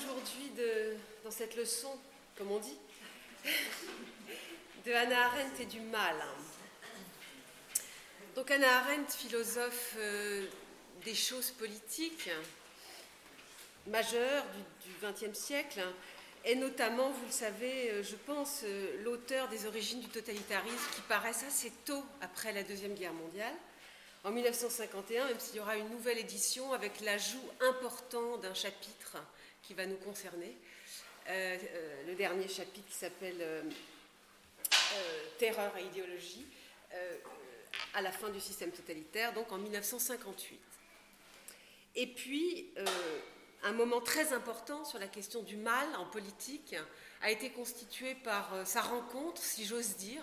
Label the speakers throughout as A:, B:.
A: aujourd'hui dans cette leçon, comme on dit, de Hannah Arendt et du mal. Donc Hannah Arendt, philosophe euh, des choses politiques majeures du XXe siècle, est notamment, vous le savez, euh, je pense, euh, l'auteur des origines du totalitarisme qui paraissent assez tôt après la Deuxième Guerre mondiale en 1951, même s'il y aura une nouvelle édition avec l'ajout important d'un chapitre qui va nous concerner, euh, euh, le dernier chapitre qui s'appelle euh, Terreur et idéologie, à la fin du système totalitaire, donc en 1958. Et puis, un moment très important sur la question du mal en politique a été constitué par sa rencontre, si j'ose dire,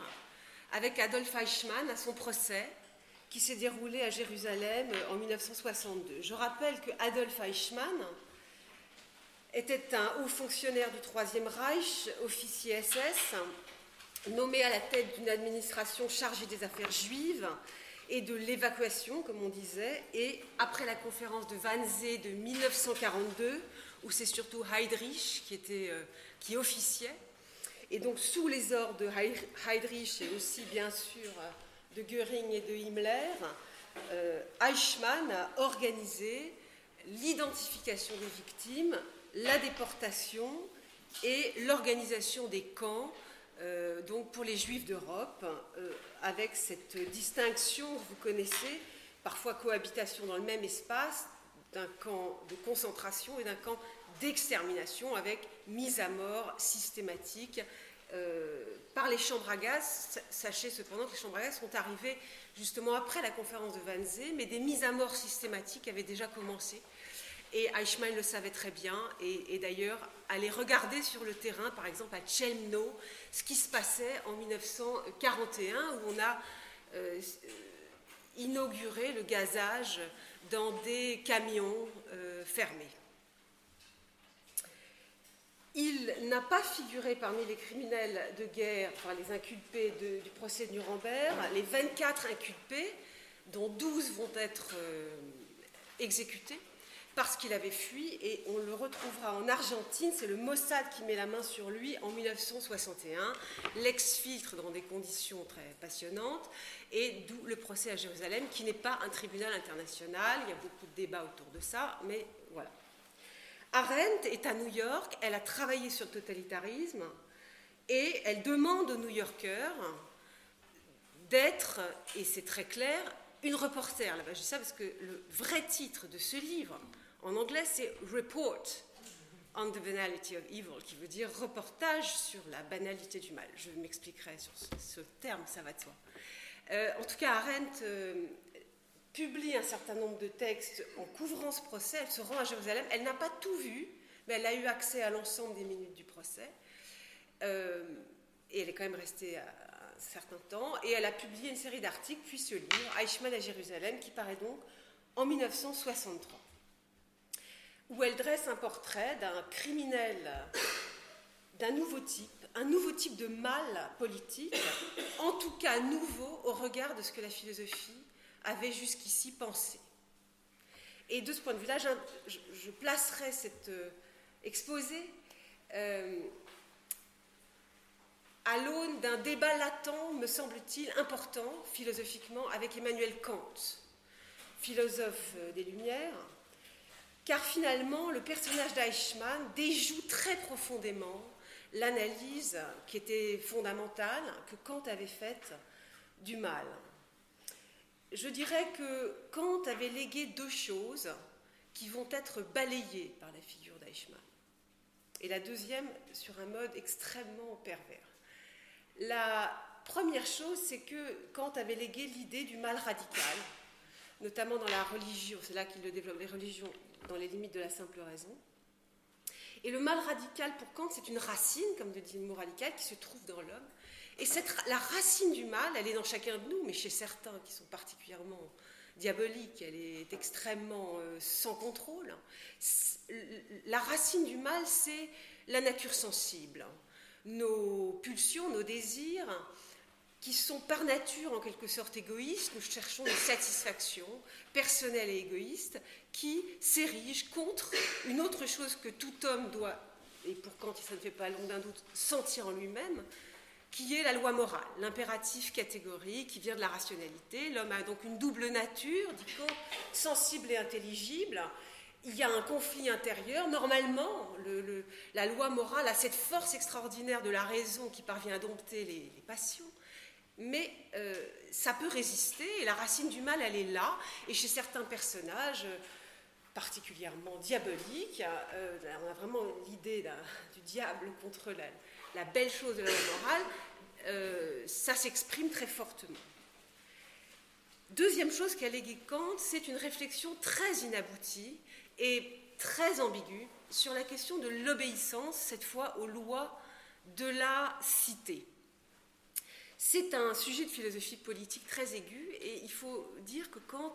A: avec Adolf Eichmann à son procès qui s'est déroulé à Jérusalem en 1962. Je rappelle que Adolf Eichmann était un haut fonctionnaire du Troisième Reich, officier SS, nommé à la tête d'une administration chargée des affaires juives et de l'évacuation, comme on disait, et après la conférence de Wannsee de 1942, où c'est surtout Heydrich qui, était, euh, qui officiait, et donc sous les ordres de Heydrich et aussi bien sûr de Göring et de Himmler, euh, Eichmann a organisé l'identification des victimes, la déportation et l'organisation des camps euh, donc pour les juifs d'Europe, euh, avec cette distinction, vous connaissez, parfois cohabitation dans le même espace, d'un camp de concentration et d'un camp d'extermination, avec mise à mort systématique euh, par les chambres à gaz. Sachez cependant que les chambres à gaz sont arrivées justement après la conférence de Wannsee, mais des mises à mort systématiques avaient déjà commencé. Et Eichmann le savait très bien, et, d'ailleurs, aller regarder sur le terrain, par exemple à Chelmno, ce qui se passait en 1941, où on a euh, inauguré le gazage dans des camions euh, fermés. Il n'a pas figuré parmi les criminels de guerre, enfin les inculpés du procès de Nuremberg, les 24 inculpés, dont 12 vont être euh, exécutés parce qu'il avait fui et on le retrouvera en Argentine, c'est le Mossad qui met la main sur lui en 1961, l'ex-filtre dans des conditions très passionnantes et d'où le procès à Jérusalem qui n'est pas un tribunal international, il y a beaucoup de débats autour de ça, mais voilà. Arendt est à New York, elle a travaillé sur le totalitarisme et elle demande aux New-Yorkers d'être, et c'est très clair, une reporter. Là-bas, je dis ça parce que le vrai titre de ce livre, en anglais, c'est Report on the Banality of Evil, qui veut dire reportage sur la banalité du mal. Je m'expliquerai sur ce, terme, ça va de soi. Euh, en tout cas, Arendt euh, publie un certain nombre de textes en couvrant ce procès. Elle se rend à Jérusalem. Elle n'a pas tout vu, mais elle a eu accès à l'ensemble des minutes du procès. Euh, et elle est quand même restée un certain temps. Et elle a publié une série d'articles, puis ce livre, Eichmann à Jérusalem, qui paraît donc en 1963, où elle dresse un portrait d'un criminel d'un nouveau type, un nouveau type de mal politique, en tout cas nouveau au regard de ce que la philosophie avait jusqu'ici pensé. Et de ce point de vue-là, je, placerai cet euh, exposé euh, à l'aune d'un débat latent, me semble-t-il, important philosophiquement avec Emmanuel Kant, philosophe des Lumières, car finalement, le personnage d'Eichmann déjoue très profondément l'analyse qui était fondamentale que Kant avait faite du mal je dirais que Kant avait légué deux choses qui vont être balayées par la figure d'Eichmann. Et la deuxième sur un mode extrêmement pervers. La première chose, c'est que Kant avait légué l'idée du mal radical, notamment dans la religion, c'est là qu'il le développe, les religions dans les limites de la simple raison. Et le mal radical pour Kant, c'est une racine, comme le dit le mot radical, qui se trouve dans l'homme, et cette, la racine du mal, elle est dans chacun de nous, mais chez certains qui sont particulièrement diaboliques, elle est extrêmement euh, sans contrôle. La racine du mal, c'est la nature sensible, nos pulsions, nos désirs, qui sont par nature en quelque sorte égoïstes. Nous cherchons une satisfaction personnelle et égoïste qui s'érige contre une autre chose que tout homme doit, et pour Kant ça ne fait pas long d'un doute, sentir en lui-même, qui est la loi morale, l'impératif catégorique qui vient de la rationalité. L'homme a donc une double nature, dit Kant, sensible et intelligible. Il y a un conflit intérieur. Normalement, la loi morale a cette force extraordinaire de la raison qui parvient à dompter les passions mais euh, ça peut résister, et la racine du mal, elle est là, et chez certains personnages euh, particulièrement diaboliques, euh, on a vraiment l'idée du diable contre la, la, belle chose de la morale, ça s'exprime très fortement. Deuxième chose qu'a légué Kant, c'est une réflexion très inaboutie et très ambiguë sur la question de l'obéissance, cette fois aux lois de la cité. C'est un sujet de philosophie politique très aigu et il faut dire que Kant,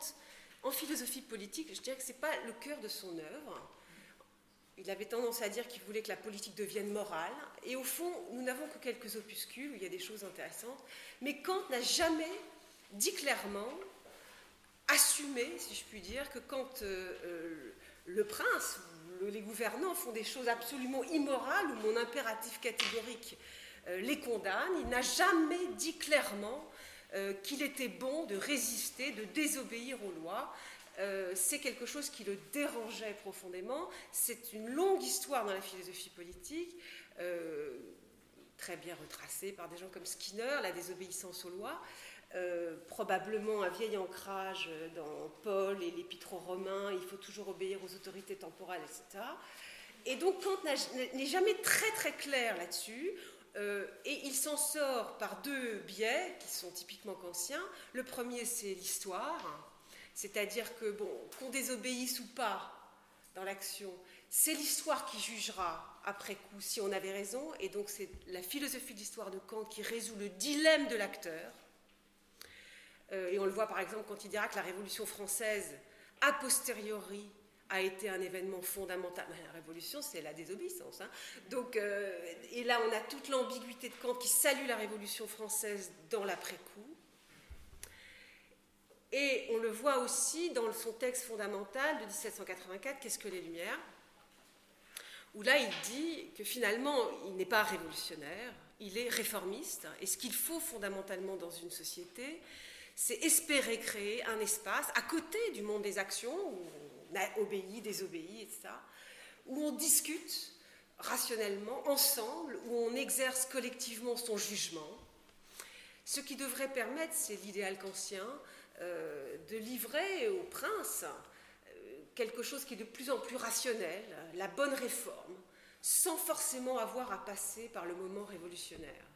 A: en philosophie politique, je dirais que ce n'est pas le cœur de son œuvre. Il avait tendance à dire qu'il voulait que la politique devienne morale. Et au fond, nous n'avons que quelques opuscules où il y a des choses intéressantes. Mais Kant n'a jamais dit clairement, assumé, si je puis dire, que quand euh, euh, le prince ou les gouvernants font des choses absolument immorales, ou mon impératif catégorique les condamne. Il n'a jamais dit clairement euh, qu'il était bon de résister, de désobéir aux lois. Euh, c'est quelque chose qui le dérangeait profondément. C'est une longue histoire dans la philosophie politique, très bien retracée par des gens comme Skinner, la désobéissance aux lois. probablement un vieil ancrage dans Paul et l'épître aux Romains, il faut toujours obéir aux autorités temporales, etc. Et donc Kant n'est jamais très très clair là-dessus. Euh, et il s'en sort par deux biais qui sont typiquement kantiens. Le premier, c'est l'histoire, c'est-à-dire que, bon, qu'on désobéisse ou pas dans l'action, c'est l'histoire qui jugera après coup si on avait raison, et donc c'est la philosophie de l'histoire de Kant qui résout le dilemme de l'acteur. Euh, et on le voit par exemple quand il dira que la Révolution française, a posteriori, a été un événement fondamental. La révolution, c'est la désobéissance. Hein. Donc, euh, et là, on a toute l'ambiguïté de Kant qui salue la révolution française dans l'après-coup. Et on le voit aussi dans son texte fondamental de 1784, Qu'est-ce que les Lumières? Où là, il dit que finalement, il n'est pas révolutionnaire, il est réformiste. Et ce qu'il faut fondamentalement dans une société, c'est espérer créer un espace à côté du monde des actions, où obéit, désobéit, etc., où on discute rationnellement, ensemble, où on exerce collectivement son jugement, ce qui devrait permettre, c'est l'idéal kantien, euh, de livrer au prince euh, quelque chose qui est de plus en plus rationnel, la bonne réforme, sans forcément avoir à passer par le moment révolutionnaire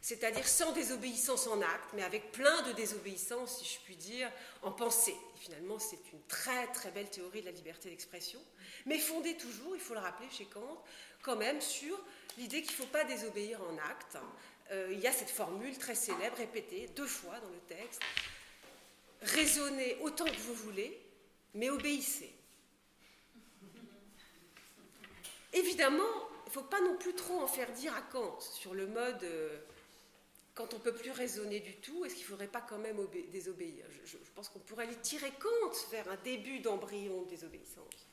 A: c'est-à-dire sans désobéissance en acte, mais avec plein de désobéissance, si je puis dire, en pensée. finalement, c'est une très très belle théorie de la liberté d'expression, mais fondée toujours, il faut le rappeler chez Kant, quand même sur l'idée qu'il ne faut pas désobéir en acte. Euh, il y a cette formule très célèbre, répétée deux fois dans le texte, raisonnez autant que vous voulez, mais obéissez. Évidemment, il ne faut pas non plus trop en faire dire à Kant sur le mode... Euh, quand on peut plus raisonner du tout, est-ce qu'il ne faudrait pas quand même désobéir? Je, pense qu'on pourrait aller tirer compte vers un début d'embryon de désobéissance.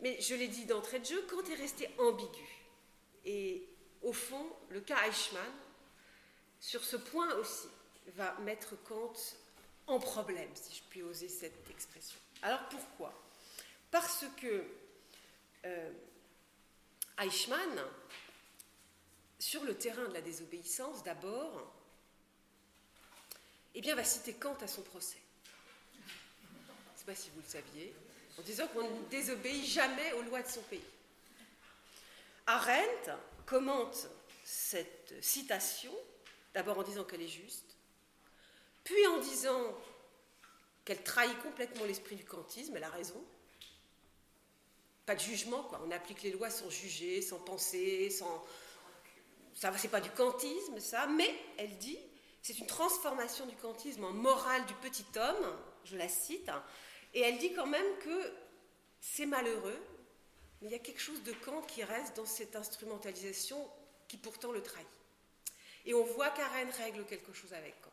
A: Mais je l'ai dit d'entrée de jeu, Kant est resté ambigu. Et au fond, le cas Eichmann, sur ce point aussi, va mettre Kant en problème, si je puis oser cette expression. Alors pourquoi? Parce que euh, Eichmann sur le terrain de la désobéissance, d'abord, eh bien, va citer Kant à son procès. Je ne sais pas si vous le saviez, en disant qu'on ne désobéit jamais aux lois de son pays. Arendt commente cette citation, d'abord en disant qu'elle est juste, puis en disant qu'elle trahit complètement l'esprit du kantisme, elle a raison. Pas de jugement, quoi. On applique les lois sans juger, sans penser, sans, ça c'est pas du kantisme, ça, mais elle dit, c'est une transformation du kantisme en morale du petit homme, je la cite, et elle dit quand même que c'est malheureux, mais il y a quelque chose de Kant qui reste dans cette instrumentalisation qui pourtant le trahit. Et on voit qu'Arendt règle quelque chose avec Kant,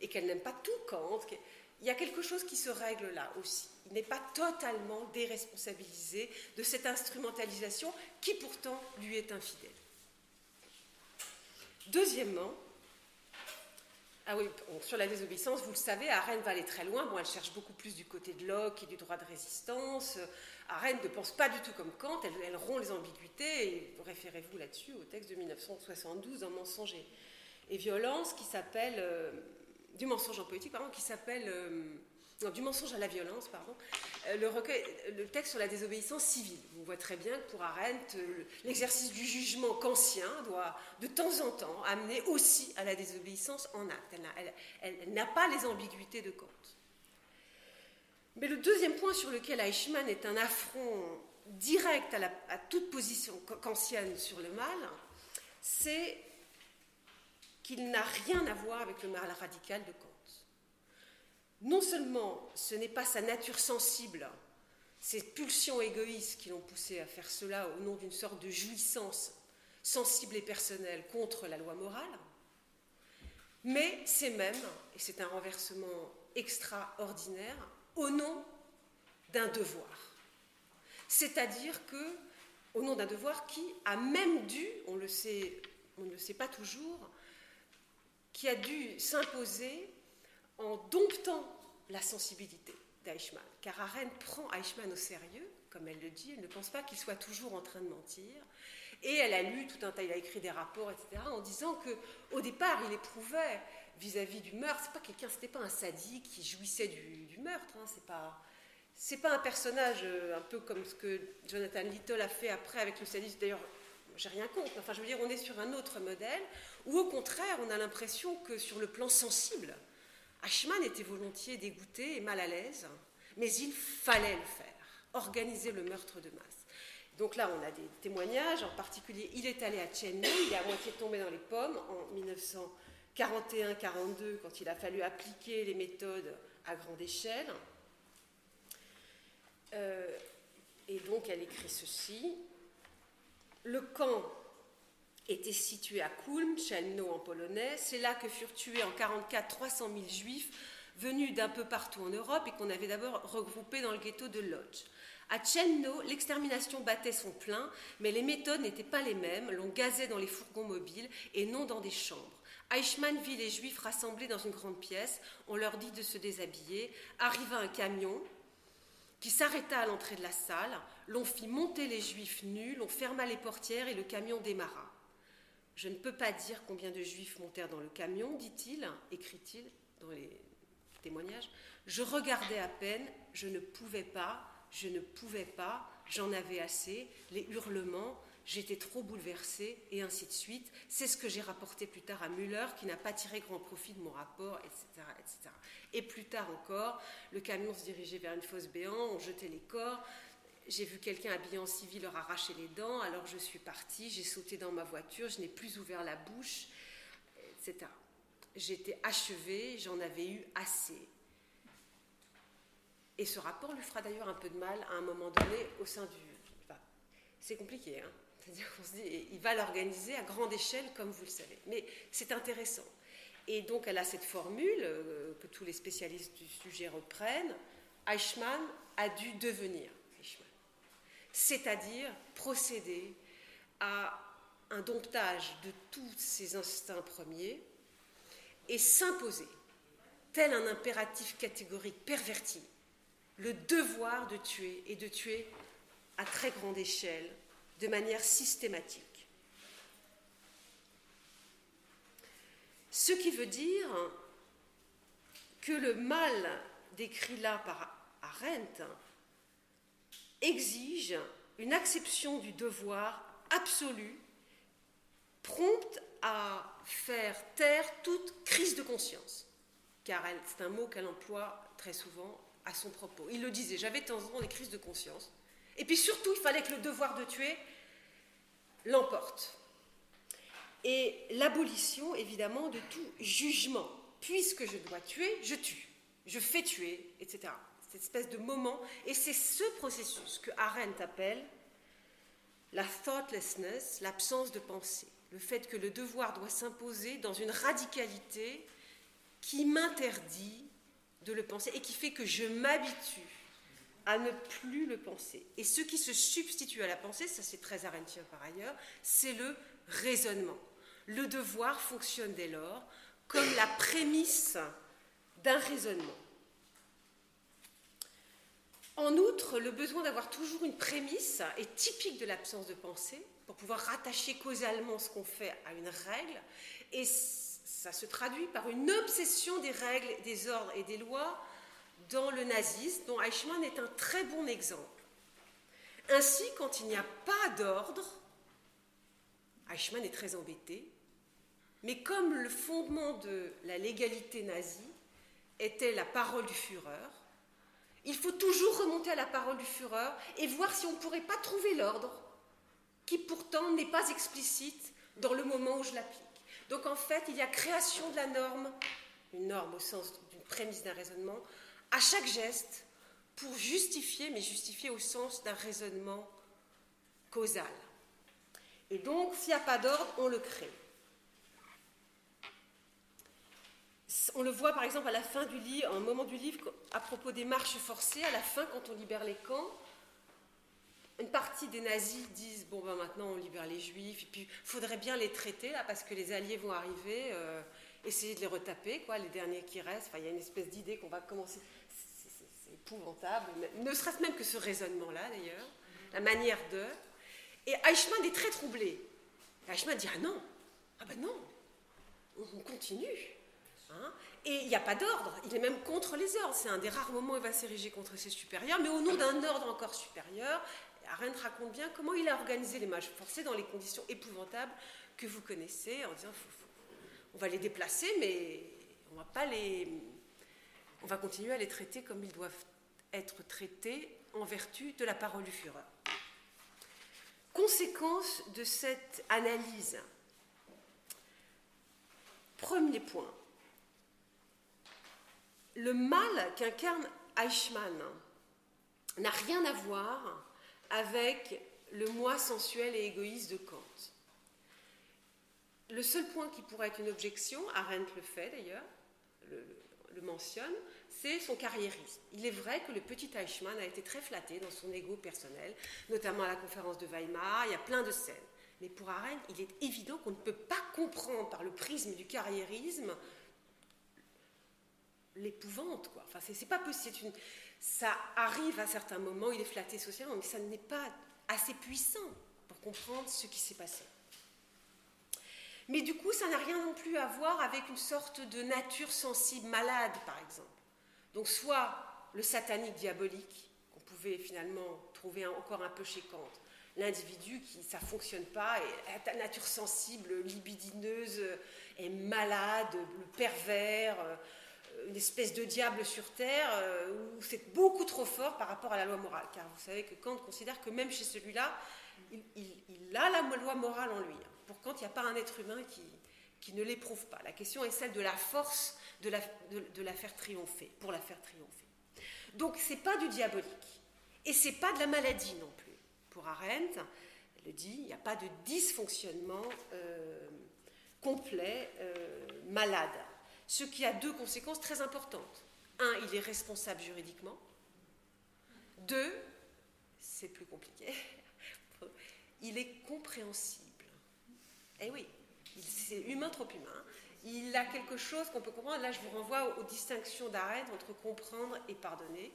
A: et qu'elle n'aime pas tout Kant. Il y a quelque chose qui se règle là aussi. Il n'est pas totalement déresponsabilisé de cette instrumentalisation qui pourtant lui est infidèle. Deuxièmement, ah oui, sur la désobéissance, vous le savez, Arendt va aller très loin. Bon, elle cherche beaucoup plus du côté de Locke et du droit de résistance. Arendt ne pense pas du tout comme Kant, elle, rompt les ambiguïtés. Référez-vous là-dessus au texte de 1972, Un mensonge et, violence, qui s'appelle. Euh, du mensonge en politique, pardon, qui s'appelle. Euh, du mensonge à la violence, pardon, euh, le texte sur la désobéissance civile. On voit très bien que pour Arendt, euh, l'exercice du jugement kantien doit de temps en temps amener aussi à la désobéissance en acte. Elle n'a pas les ambiguïtés de Kant. Mais le deuxième point sur lequel Eichmann est un affront direct à, à toute position kantienne sur le mal, c'est qu'il n'a rien à voir avec le mal radical de Kant non seulement ce n'est pas sa nature sensible, ses pulsions égoïstes qui l'ont poussé à faire cela au nom d'une sorte de jouissance sensible et personnelle contre la loi morale, mais c'est même, et c'est un renversement extraordinaire, au nom d'un devoir. C'est-à-dire que, au nom d'un devoir qui a même dû, on le sait, on ne le sait pas toujours, qui a dû s'imposer en domptant la sensibilité d'Eichmann. Car Arendt prend Eichmann au sérieux, comme elle le dit, elle ne pense pas qu'il soit toujours en train de mentir. Et elle a lu tout un tas, il a écrit des rapports, etc., en disant que au départ, il éprouvait vis-à-vis du meurtre, pas quelqu'un, c'était pas un sadique qui jouissait du, meurtre, hein, c'est pas. C'est pas un personnage euh, un peu comme ce que Jonathan Little a fait après avec le sadisme. D'ailleurs, j'ai rien contre. Enfin, je veux dire, on est sur un autre modèle où, au contraire, on a l'impression que sur le plan sensible, Eichmann était volontiers dégoûté et mal à l'aise, mais il fallait le faire, organiser le meurtre de masse. Donc là, on a des témoignages, en particulier, il est allé à Chennai, il est à moitié tombé dans les pommes en 1941-42, quand il a fallu appliquer les méthodes à grande échelle. Euh, et donc, elle écrit ceci. Le camp était situé à Kulm, Chelno en polonais. C'est là que furent tués en 1944 300 000 juifs venus d'un peu partout en Europe et qu'on avait d'abord regroupés dans le ghetto de Lodz. À Chelno, l'extermination battait son plein, mais les méthodes n'étaient pas les mêmes. L'on gazait dans les fourgons mobiles et non dans des chambres. Eichmann vit les juifs rassemblés dans une grande pièce. On leur dit de se déshabiller. Arriva un camion qui s'arrêta à l'entrée de la salle. L'on fit monter les juifs nus, l'on ferma les portières et le camion démarra. Je ne peux pas dire combien de juifs montèrent dans le camion, dit-il, écrit-il dans les témoignages. Je regardais à peine, je ne pouvais pas, je ne pouvais pas, j'en avais assez, les hurlements, j'étais trop bouleversée, et ainsi de suite. C'est ce que j'ai rapporté plus tard à Müller, qui n'a pas tiré grand profit de mon rapport, etc., etc. Et plus tard encore, le camion se dirigeait vers une fosse béante, on jetait les corps, j'ai vu quelqu'un habillé en civil leur arracher les dents, alors je suis partie, j'ai sauté dans ma voiture, je n'ai plus ouvert la bouche, etc. J'étais achevée, j'en avais eu assez. Et ce rapport lui fera d'ailleurs un peu de mal à un moment donné au sein du. c'est compliqué, hein c'est-à-dire qu'on se dit, il va l'organiser à grande échelle, comme vous le savez. Mais c'est intéressant. Et donc, elle a cette formule euh, que tous les spécialistes du sujet reprennent. Eichmann a dû devenir c'est-à-dire procéder à un domptage de tous ses instincts premiers et s'imposer, tel un impératif catégorique perverti, le devoir de tuer et de tuer à très grande échelle, de manière systématique. Ce qui veut dire que le mal décrit là par Arendt exige une acception du devoir absolu, prompte à faire taire toute crise de conscience. Car c'est un mot qu'elle emploie très souvent à son propos. Il le disait, j'avais de temps des crises de conscience. Et puis surtout, il fallait que le devoir de tuer l'emporte. Et l'abolition, évidemment, de tout jugement. Puisque je dois tuer, je tue. Je fais tuer, etc cette espèce de moment. Et c'est ce processus que Arendt appelle la thoughtlessness, l'absence de pensée, le fait que le devoir doit s'imposer dans une radicalité qui m'interdit de le penser et qui fait que je m'habitue à ne plus le penser. Et ce qui se substitue à la pensée, ça c'est très arendtien par ailleurs, c'est le raisonnement. Le devoir fonctionne dès lors comme la prémisse d'un raisonnement. En outre, le besoin d'avoir toujours une prémisse est typique de l'absence de pensée, pour pouvoir rattacher causalement ce qu'on fait à une règle, et ça se traduit par une obsession des règles, des ordres et des lois dans le nazisme, dont Eichmann est un très bon exemple. Ainsi, quand il n'y a pas d'ordre, Eichmann est très embêté, mais comme le fondement de la légalité nazie était la parole du Führer, il faut toujours remonter à la parole du Führer et voir si on ne pourrait pas trouver l'ordre, qui pourtant n'est pas explicite dans le moment où je l'applique. Donc en fait, il y a création de la norme, une norme au sens d'une prémisse d'un raisonnement, à chaque geste pour justifier, mais justifier au sens d'un raisonnement causal. Et donc, s'il n'y a pas d'ordre, on le crée. On le voit par exemple à la fin du livre, un moment du livre, à propos des marches forcées, à la fin, quand on libère les camps, une partie des nazis disent bon ben maintenant on libère les juifs et puis faudrait bien les traiter là parce que les alliés vont arriver euh, essayer de les retaper quoi les derniers qui restent. Enfin il y a une espèce d'idée qu'on va commencer. C'est épouvantable. Ne serait-ce même que ce raisonnement là d'ailleurs la manière de. Et Eichmann est très troublé. Eichmann dit ah non ah ben non on continue Hein. et il n'y a pas d'ordre, il est même contre les ordres. C'est un des rares moments où il va s'ériger contre ses supérieurs, mais au nom d'un ordre encore supérieur. Arendt raconte bien comment il a organisé les matchs forcés dans les conditions épouvantables que vous connaissez, en disant on va les déplacer, mais on va pas les, on va continuer à les traiter comme ils doivent être traités en vertu de la parole du Führer. Conséquence de cette analyse. Premier point, le mal qu'incarne Eichmann n'a rien à voir avec le moi sensuel et égoïste de Kant. Le seul point qui pourrait être une objection, Arendt le fait d'ailleurs, le, mentionne, c'est son carriérisme. Il est vrai que le petit Eichmann a été très flatté dans son ego personnel, notamment à la conférence de Weimar, il y a plein de scènes. Mais pour Arendt, il est évident qu'on ne peut pas comprendre par le prisme du carriérisme l'épouvante, quoi. Enfin, c'est pas possible. Une... Ça arrive à certains moments, il est flatté socialement, mais ça n'est pas assez puissant pour comprendre ce qui s'est passé. Mais du coup, ça n'a rien non plus à voir avec une sorte de nature sensible malade, par exemple. Donc, soit le satanique diabolique, qu'on pouvait finalement trouver encore un peu chez Kant, l'individu qui ça fonctionne pas, est à nature sensible, libidineuse, est malade, le pervers, une espèce de diable sur terre euh, où c'est beaucoup trop fort par rapport à la loi morale. Car vous savez que Kant considère que même chez celui-là, il, a la loi morale en lui. Pour Kant, il n'y a pas un être humain qui, qui ne l'éprouve pas. La question est celle de la force de la, de, la faire triompher, pour la faire triompher. Donc c'est pas du diabolique. Et c'est pas de la maladie non plus. Pour Arendt, elle le dit, il n'y a pas de dysfonctionnement euh, complet, euh, malade ce qui a deux conséquences très importantes. Un, il est responsable juridiquement. Deux, c'est plus compliqué, il est compréhensible. Eh oui, c'est humain trop humain. Il a quelque chose qu'on peut comprendre. Là, je vous renvoie aux, distinctions d'Arène entre comprendre et pardonner,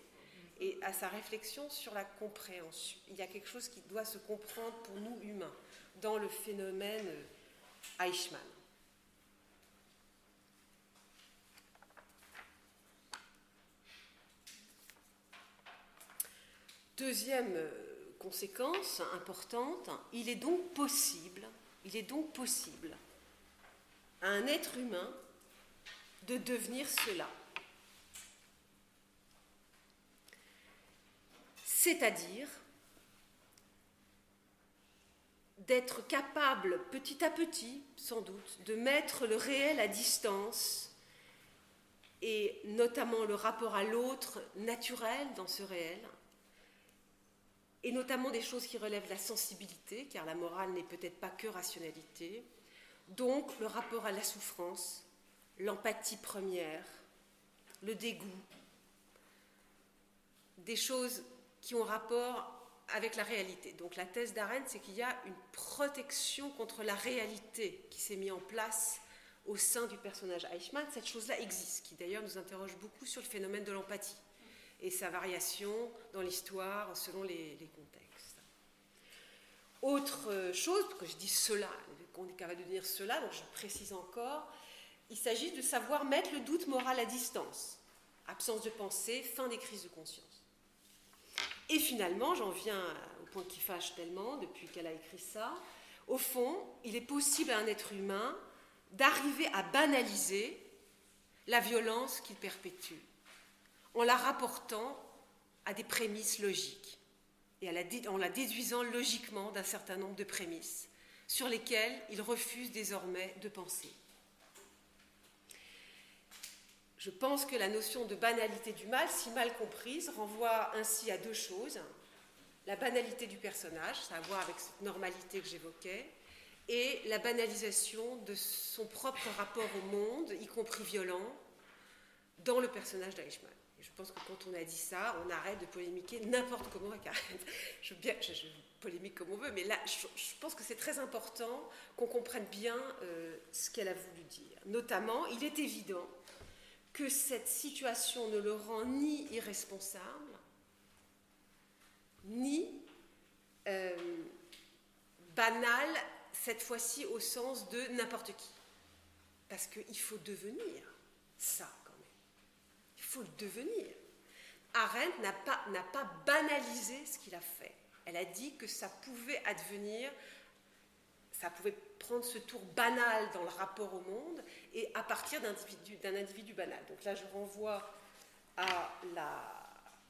A: et à sa réflexion sur la compréhension. Il y a quelque chose qui doit se comprendre pour nous humains dans le phénomène Eichmann. Deuxième euh, conséquence importante, il est donc possible, il est donc possible à un être humain de devenir cela. C'est-à-dire d'être capable petit à petit, sans doute, de mettre le réel à distance et notamment le rapport à l'autre naturel dans ce réel, et notamment des choses qui relèvent de la sensibilité, car la morale n'est peut-être pas que rationalité, Donc le rapport à la souffrance, l'empathie première, le dégoût, des choses qui ont rapport avec la réalité. Donc la thèse d'Arendt, c'est qu'il y a une protection contre la réalité qui s'est mise en place au sein du personnage Eichmann. Cette chose-là existe, qui d'ailleurs nous interroge beaucoup sur le phénomène de l'empathie et sa variation dans l'histoire selon les, contextes. Autre chose, que je dis cela, qu'on est capable de dire cela, donc je précise encore, il s'agit de savoir mettre le doute moral à distance. Absence de pensée, fin des crises de conscience. Et finalement, j'en viens au point qui fâche tellement depuis qu'elle a écrit ça, au fond, il est possible à un être humain d'arriver à banaliser la violence qu'il perpétue en la rapportant à des prémices logiques et en la déduisant logiquement d'un certain nombre de prémices sur lesquelles il refuse désormais de penser. Je pense que la notion de banalité du mal, si mal comprise, renvoie ainsi à deux choses. La banalité du personnage, ça a à voir avec cette normalité que j'évoquais, et la banalisation de son propre rapport au monde, y compris violent, dans le personnage d'Eichmann. Je pense que quand on a dit ça, on arrête de polémiquer n'importe comment avec Je, bien, je, polémique comme on veut, mais là, je, pense que c'est très important qu'on comprenne bien euh, ce qu'elle a voulu dire. Notamment, il est évident que cette situation ne le rend ni irresponsable, ni euh, banal, cette fois-ci au sens de n'importe qui. Parce qu'il faut devenir ça faut le devenir. Arendt n'a pas, banalisé ce qu'il a fait. Elle a dit que ça pouvait advenir, ça pouvait prendre ce tour banal dans le rapport au monde et à partir d'un individu, banal. Donc là, je renvoie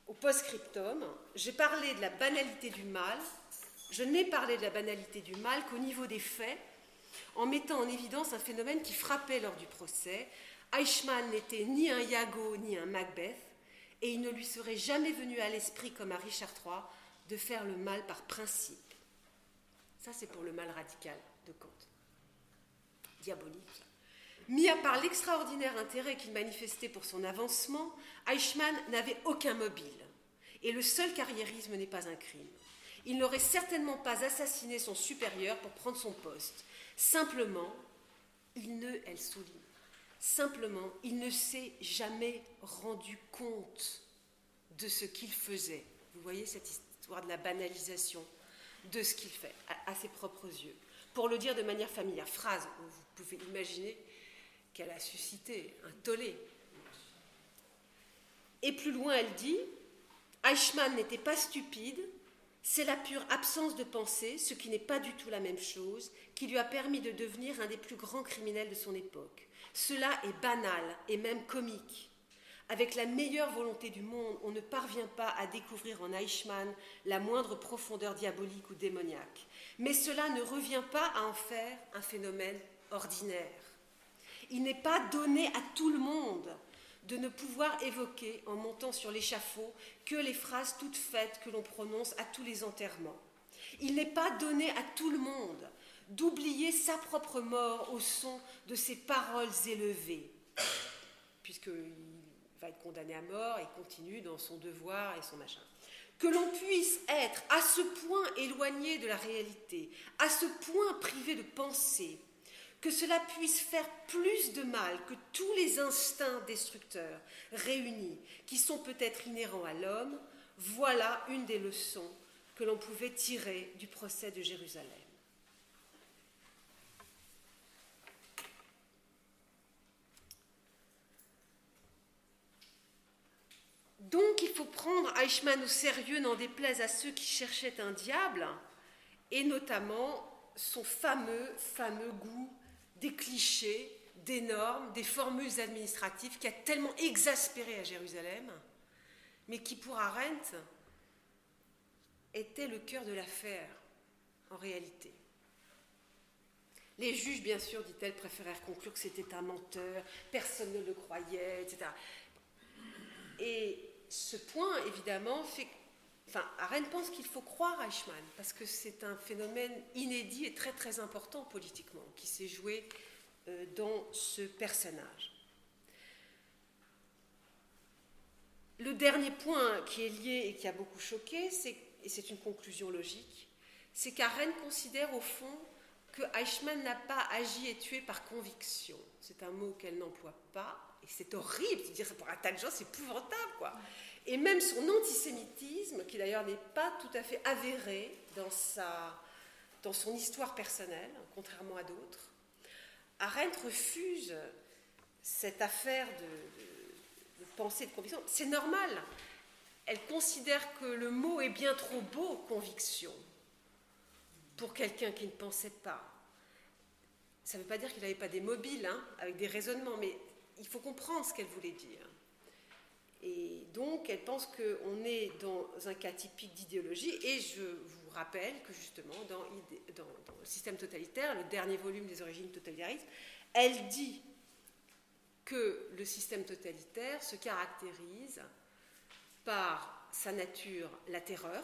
A: au post-scriptum. J'ai parlé de la banalité du mal. Je n'ai parlé de la banalité du mal qu'au niveau des faits, en mettant en évidence un phénomène qui frappait lors du procès. Eichmann n'était ni un Iago ni un Macbeth, et il ne lui serait jamais venu à l'esprit, comme à Richard III, de faire le mal par principe. Ça, c'est pour le mal radical de Kant diabolique. Mis à part l'extraordinaire intérêt qu'il manifestait pour son avancement, Eichmann n'avait aucun mobile. Et le seul carriérisme n'est pas un crime. Il n'aurait certainement pas assassiné son supérieur pour prendre son poste. Simplement, il ne, elle souligne, simplement, il ne s'est jamais rendu compte de ce qu'il faisait. Vous voyez cette histoire de la banalisation de ce qu'il fait à ses propres yeux pour le dire de manière familière. Phrase vous pouvez imaginer qu'elle a suscité un tollé. Et plus loin, elle dit Eichmann n'était pas stupide, c'est la pure absence de pensée, ce qui n'est pas du tout la même chose, qui lui a permis de devenir un des plus grands criminels de son époque. Cela est banal et même comique. Avec la meilleure volonté du monde, on ne parvient pas à découvrir en Eichmann la moindre profondeur diabolique ou démoniaque. Mais cela ne revient pas à en faire un phénomène ordinaire. Il n'est pas donné à tout le monde de ne pouvoir évoquer, en montant sur l'échafaud, que les phrases toutes faites que l'on prononce à tous les enterrements. Il n'est pas donné à tout le monde d'oublier sa propre mort au son de ses paroles élevées, puisqu'il va être condamné à mort et continue dans son devoir et son machin. Que l'on puisse être à ce point éloigné de la réalité, à ce point privé de pensée, que cela puisse faire plus de mal que tous les instincts destructeurs réunis, qui sont peut-être inhérents à l'homme, voilà une des leçons que l'on pouvait tirer du procès de Jérusalem. Donc il faut prendre Eichmann au sérieux, n'en déplaise à ceux qui cherchaient un diable, et notamment son fameux, fameux goût des clichés, des normes, des formules administratives qui a tellement exaspéré à Jérusalem, mais qui pour Arendt était le cœur de l'affaire en réalité. Les juges, bien sûr, dit-elle, préférèrent conclure que c'était un menteur, personne ne le croyait, etc. Et ce point, évidemment, fait Enfin, pense qu'il faut croire Eichmann, parce que c'est un phénomène inédit et très très important politiquement, qui s'est joué euh, dans ce personnage. Le dernier point qui est lié et qui a beaucoup choqué, et c'est une conclusion logique, c'est qu'Arendt considère au fond que Eichmann n'a pas agi et tué par conviction. C'est un mot qu'elle n'emploie pas, c'est horrible de dire ça pour un tas de gens, c'est épouvantable, quoi. Et même son antisémitisme, qui d'ailleurs n'est pas tout à fait avéré dans, sa, dans son histoire personnelle, contrairement à d'autres, Arendt refuse cette affaire de, de pensée de conviction. C'est normal. Elle considère que le mot est bien trop beau, conviction pour quelqu'un qui ne pensait pas. Ça ne veut pas dire qu'il n'avait pas des mobiles, hein, avec des raisonnements, mais il faut comprendre ce qu'elle voulait dire. Et donc, elle pense qu'on est dans un cas typique d'idéologie, et je vous rappelle que justement, dans, le système totalitaire, le dernier volume des origines totalitaristes, elle dit que le système totalitaire se caractérise par sa nature, la terreur,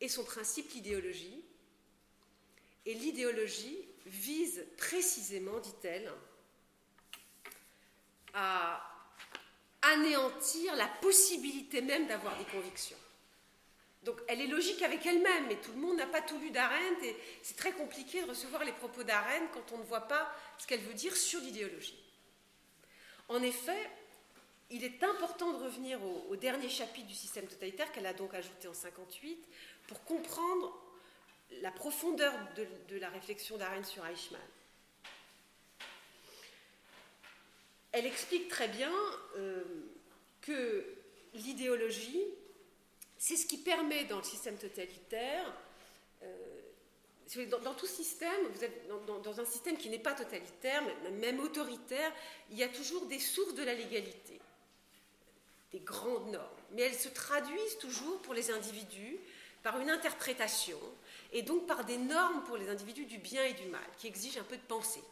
A: et son principe, l'idéologie, et l'idéologie vise précisément, dit-elle, à anéantir la possibilité même d'avoir des convictions. Donc elle est logique avec elle-même, mais tout le monde n'a pas tout lu d'Arendt et c'est très compliqué de recevoir les propos d'Arendt quand on ne voit pas ce qu'elle veut dire sur l'idéologie. En effet, il est important de revenir au, dernier chapitre du système totalitaire qu'elle a donc ajouté en 58 pour comprendre la profondeur de, la réflexion d'Arendt sur Eichmann. Elle explique très bien euh, que l'idéologie, c'est ce qui permet dans le système totalitaire, euh, dans, tout système, vous êtes dans, un système qui n'est pas totalitaire, même autoritaire, il y a toujours des sources de la légalité, des grandes normes, mais elles se traduisent toujours pour les individus par une interprétation et donc par des normes pour les individus du bien et du mal, qui exigent un peu de pensée.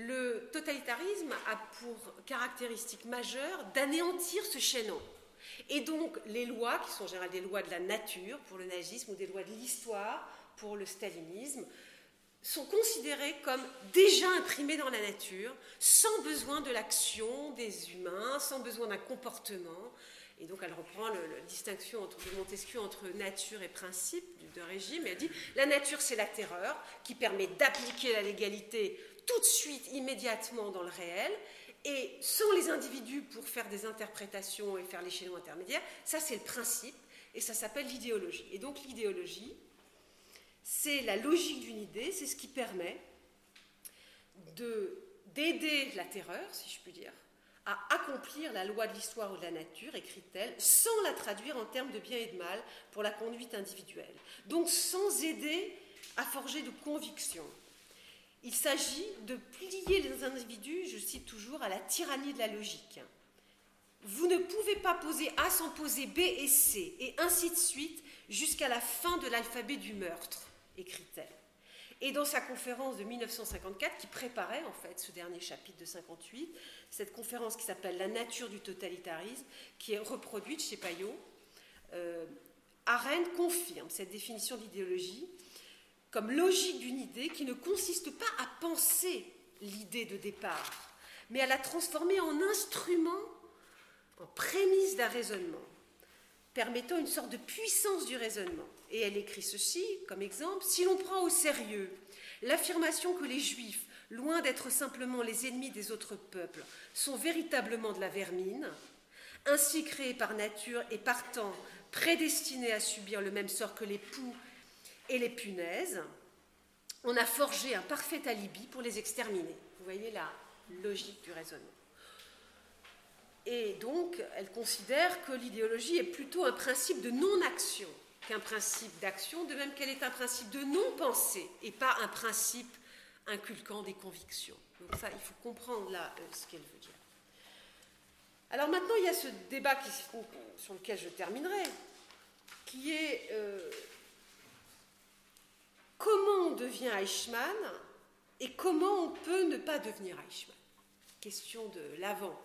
A: Le totalitarisme a pour caractéristique majeure d'anéantir ce chaînon. Et donc les lois, qui sont en général des lois de la nature pour le nazisme ou des lois de l'histoire pour le stalinisme, sont considérées comme déjà imprimées dans la nature, sans besoin de l'action des humains, sans besoin d'un comportement, et donc elle reprend la distinction entre, de Montesquieu entre nature et principe de régime. Et elle dit la nature, c'est la terreur qui permet d'appliquer la légalité tout de suite, immédiatement dans le réel. Et sans les individus pour faire des interprétations et faire les chaînons intermédiaires, ça c'est le principe et ça s'appelle l'idéologie. Et donc l'idéologie, c'est la logique d'une idée, c'est ce qui permet d'aider la terreur, si je puis dire, à accomplir la loi de l'histoire ou de la nature, écrit-elle, sans la traduire en termes de bien et de mal pour la conduite individuelle. Donc sans aider à forger de convictions. Il s'agit de plier les individus, je cite toujours, à la tyrannie de la logique. Vous ne pouvez pas poser A sans poser B et C, et ainsi de suite, jusqu'à la fin de l'alphabet du meurtre, écrit-elle. Et dans sa conférence de 1954, qui préparait en fait ce dernier chapitre de 58, cette conférence qui s'appelle La nature du totalitarisme, qui est reproduite chez Payot, euh, Arendt confirme cette définition d'idéologie comme logique d'une idée qui ne consiste pas à penser l'idée de départ, mais à la transformer en instrument, en prémisse d'un raisonnement, permettant une sorte de puissance du raisonnement. Et elle écrit ceci comme exemple, si l'on prend au sérieux l'affirmation que les juifs, loin d'être simplement les ennemis des autres peuples, sont véritablement de la vermine, ainsi créés par nature et partant prédestinés à subir le même sort que les poux et les punaises, on a forgé un parfait alibi pour les exterminer. Vous voyez la logique du raisonnement. Et donc, elle considère que l'idéologie est plutôt un principe de non-action qu'un principe d'action, de même qu'elle est un principe de non-pensée et pas un principe inculquant des convictions. Donc ça, il faut comprendre là euh, ce qu'elle veut dire. Alors maintenant, il y a ce débat qui, sur lequel je terminerai, qui est euh, comment on devient Eichmann et comment on peut ne pas devenir Eichmann? Question de l'avant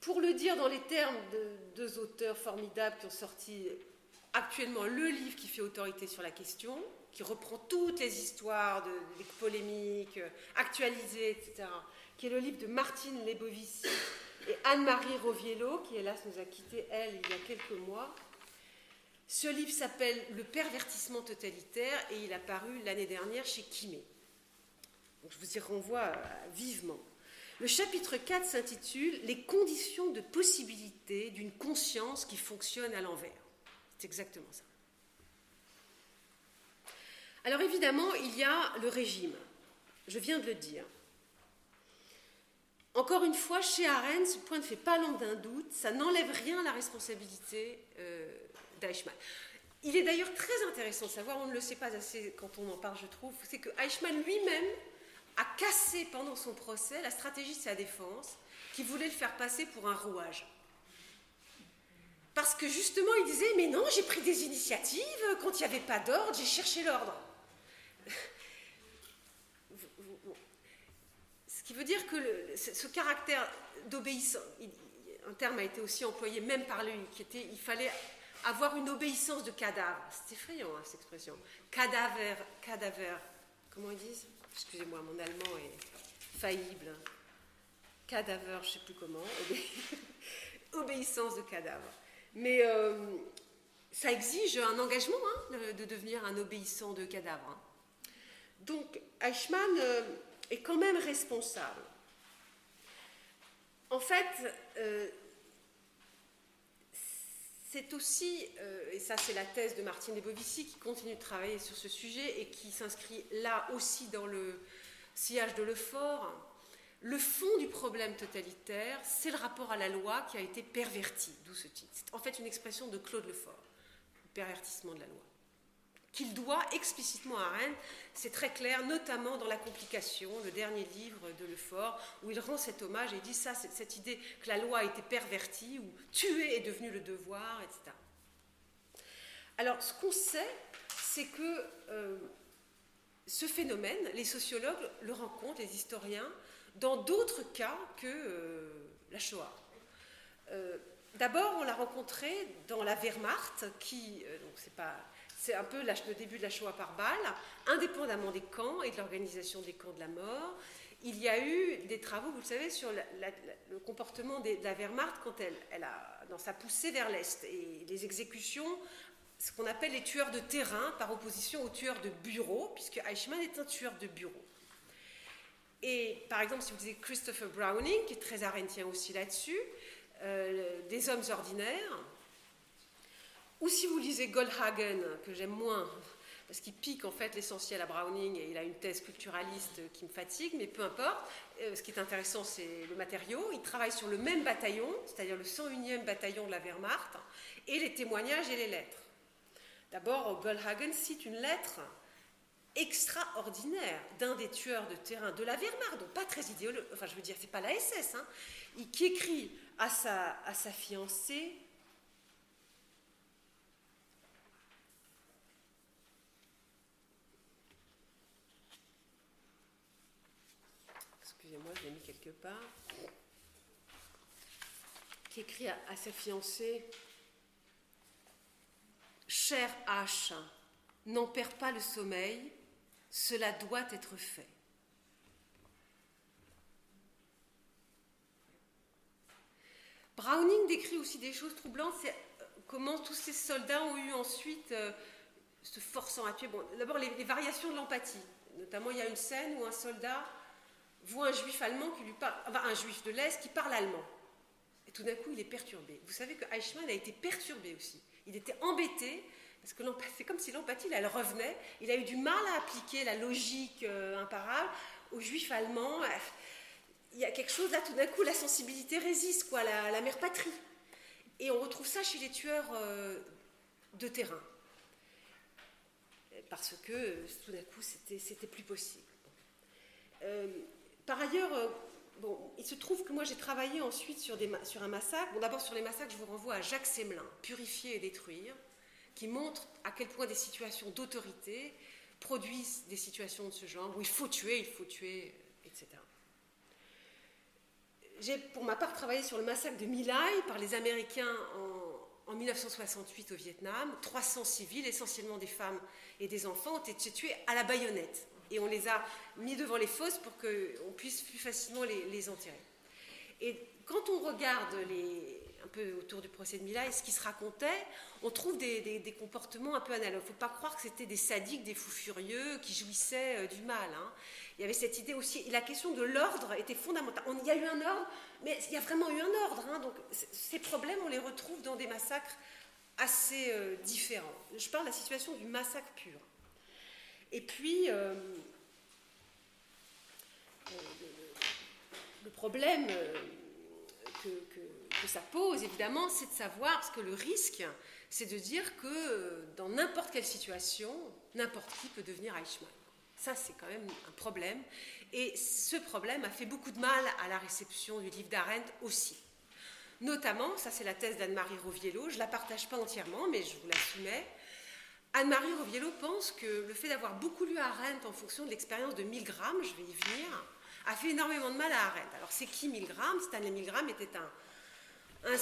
A: Pour le dire dans les termes de deux auteurs formidables qui ont sorti actuellement le livre qui fait autorité sur la question, qui reprend toutes les histoires de, des polémiques euh, actualisées, etc., qui est le livre de Martine Lebovici et Anne-Marie Roviello, qui hélas nous a quittés, elle, il y a quelques mois. Ce livre s'appelle Le pervertissement totalitaire et il a paru l'année dernière chez Kimé. je vous y renvoie euh, vivement. Le chapitre 4 s'intitule Les conditions de possibilité d'une conscience qui fonctionne à l'envers. C'est exactement ça. Alors évidemment, il y a le régime. Je viens de le dire. Encore une fois, chez Arendt, ce point ne fait pas l'ombre d'un doute, ça n'enlève rien à la responsabilité euh, d'Eichmann. Il est d'ailleurs très intéressant de savoir, on ne le sait pas assez quand on en parle, je trouve, c'est que Eichmann lui-même a cassé pendant son procès la stratégie de sa défense qui voulait le faire passer pour un rouage. Parce que justement, il disait, mais non, j'ai pris des initiatives, quand il n'y avait pas d'ordre, j'ai cherché l'ordre. Ce qui veut dire que ce caractère d'obéissance, un terme a été aussi employé même par lui, qui était, il fallait avoir une obéissance de cadavre. C'est effrayant, hein, cette expression. Cadaver, cadaver, comment ils disent? Excusez-moi, mon allemand est faillible. Cadaver, je ne sais plus comment. obéissance de cadavre. Mais euh, ça exige un engagement hein, de devenir un obéissant de cadavre. Hein. Donc Eichmann euh, est quand même responsable. En fait, euh, c'est aussi, et ça c'est la thèse de Martine Lebovici qui continue de travailler sur ce sujet et qui s'inscrit là aussi dans le sillage de l'effort, le fond du problème totalitaire, c'est le rapport à la loi qui a été perverti, d'où ce titre. C'est en fait une expression de Claude Lefort, le pervertissement de la loi. Qu'il doit explicitement à Rennes, c'est très clair, notamment dans La complication, le dernier livre de Lefort, où il rend cet hommage et dit ça, cette idée que la loi a été pervertie, ou tuer est devenu le devoir, etc. Alors, ce qu'on sait, c'est que euh, ce phénomène, les sociologues le rencontrent, les historiens, dans d'autres cas que euh, la Shoah. Euh, d'abord, on l'a rencontré dans la Wehrmacht, qui, donc c'est pas, c'est un peu le début de la Shoah par balle, indépendamment des camps et de l'organisation des camps de la mort. Il y a eu des travaux, vous le savez, sur le comportement de la Wehrmacht quand elle, elle a, dans sa poussée vers l'Est et les exécutions, ce qu'on appelle les tueurs de terrain par opposition aux tueurs de bureau, puisque Eichmann est un tueur de bureau. Et par exemple, si vous lisez Christopher Browning, qui est très arendtien aussi là-dessus, euh, des hommes ordinaires, ou si vous lisez Goldhagen, que j'aime moins, parce qu'il pique en fait l'essentiel à Browning et il a une thèse culturaliste qui me fatigue, mais peu importe. Euh, ce qui est intéressant, c'est le matériau. Il travaille sur le même bataillon, c'est-à-dire le 101e bataillon de la Wehrmacht, et les témoignages et les lettres. D'abord, Goldhagen cite une lettre extraordinaire d'un des tueurs de terrain de la Wehrmacht, donc pas très idéologique, enfin je veux dire, c'est pas la SS, hein, qui écrit à sa, à sa fiancée Excusez-moi, je l'ai mis quelque part. Qui écrit à, sa fiancée Cher H, n'en perds pas le sommeil, cela doit être fait. Browning décrit aussi des choses troublantes, c'est euh, comment tous ces soldats ont eu ensuite, euh, se forçant à tuer, bon, d'abord les, variations de l'empathie. Notamment, il y a une scène où un soldat voit un juif allemand qui lui parle, enfin, un juif de l'Est qui parle allemand. Et tout d'un coup, il est perturbé. Vous savez que Eichmann a été perturbé aussi. Il était embêté parce que c'est comme si l'empathie, elle revenait. Il a eu du mal à appliquer la logique euh, imparable aux juifs allemands. Il y a quelque chose là, tout d'un coup, la sensibilité résiste, quoi, la, mère patrie. Et on retrouve ça chez les tueurs euh, de terrain. Parce que tout d'un coup, c'était plus possible. Euh, par ailleurs, bon, il se trouve que moi j'ai travaillé ensuite sur, un massacre. D'abord sur les massacres, je vous renvoie à Jacques Semelin, Purifier et détruire qui montre à quel point des situations d'autorité produisent des situations de ce genre, où il faut tuer, il faut tuer, etc. j'ai pour ma part travaillé sur le massacre de My Lai par les Américains en, en 1968 au Vietnam. 300 civils, essentiellement des femmes et des enfants, ont été tués à la baïonnette. Et on les a mis devant les fosses pour qu'on puisse plus facilement les, enterrer. Et quand on regarde un peu autour du procès de Mila et ce qui se racontait, on trouve des, comportements un peu analogues. Il ne faut pas croire que c'était des sadiques, des fous furieux qui jouissaient euh, du mal. Hein. Il y avait cette idée aussi, la question de l'ordre était fondamentale. il y a eu un ordre, mais il y a vraiment eu un ordre. Hein. donc ces problèmes, on les retrouve dans des massacres assez euh, différents. Je parle de la situation du massacre pur. Et puis, euh, le, problème que que ça pose, évidemment, c'est de savoir, parce que le risque, c'est de dire que euh, dans n'importe quelle situation, n'importe qui peut devenir Eichmann. Ça, c'est quand même un problème. Et ce problème a fait beaucoup de mal à la réception du livre d'Arendt aussi. Notamment, ça c'est la thèse d'Anne-Marie Roviello, je ne la partage pas entièrement, mais je vous la soumets. Anne-Marie Roviello pense que le fait d'avoir beaucoup lu Arendt en fonction de l'expérience de Milgram, je vais y venir, a fait énormément de mal à Arendt. Alors c'est qui Milgram Stanley Milgram était un,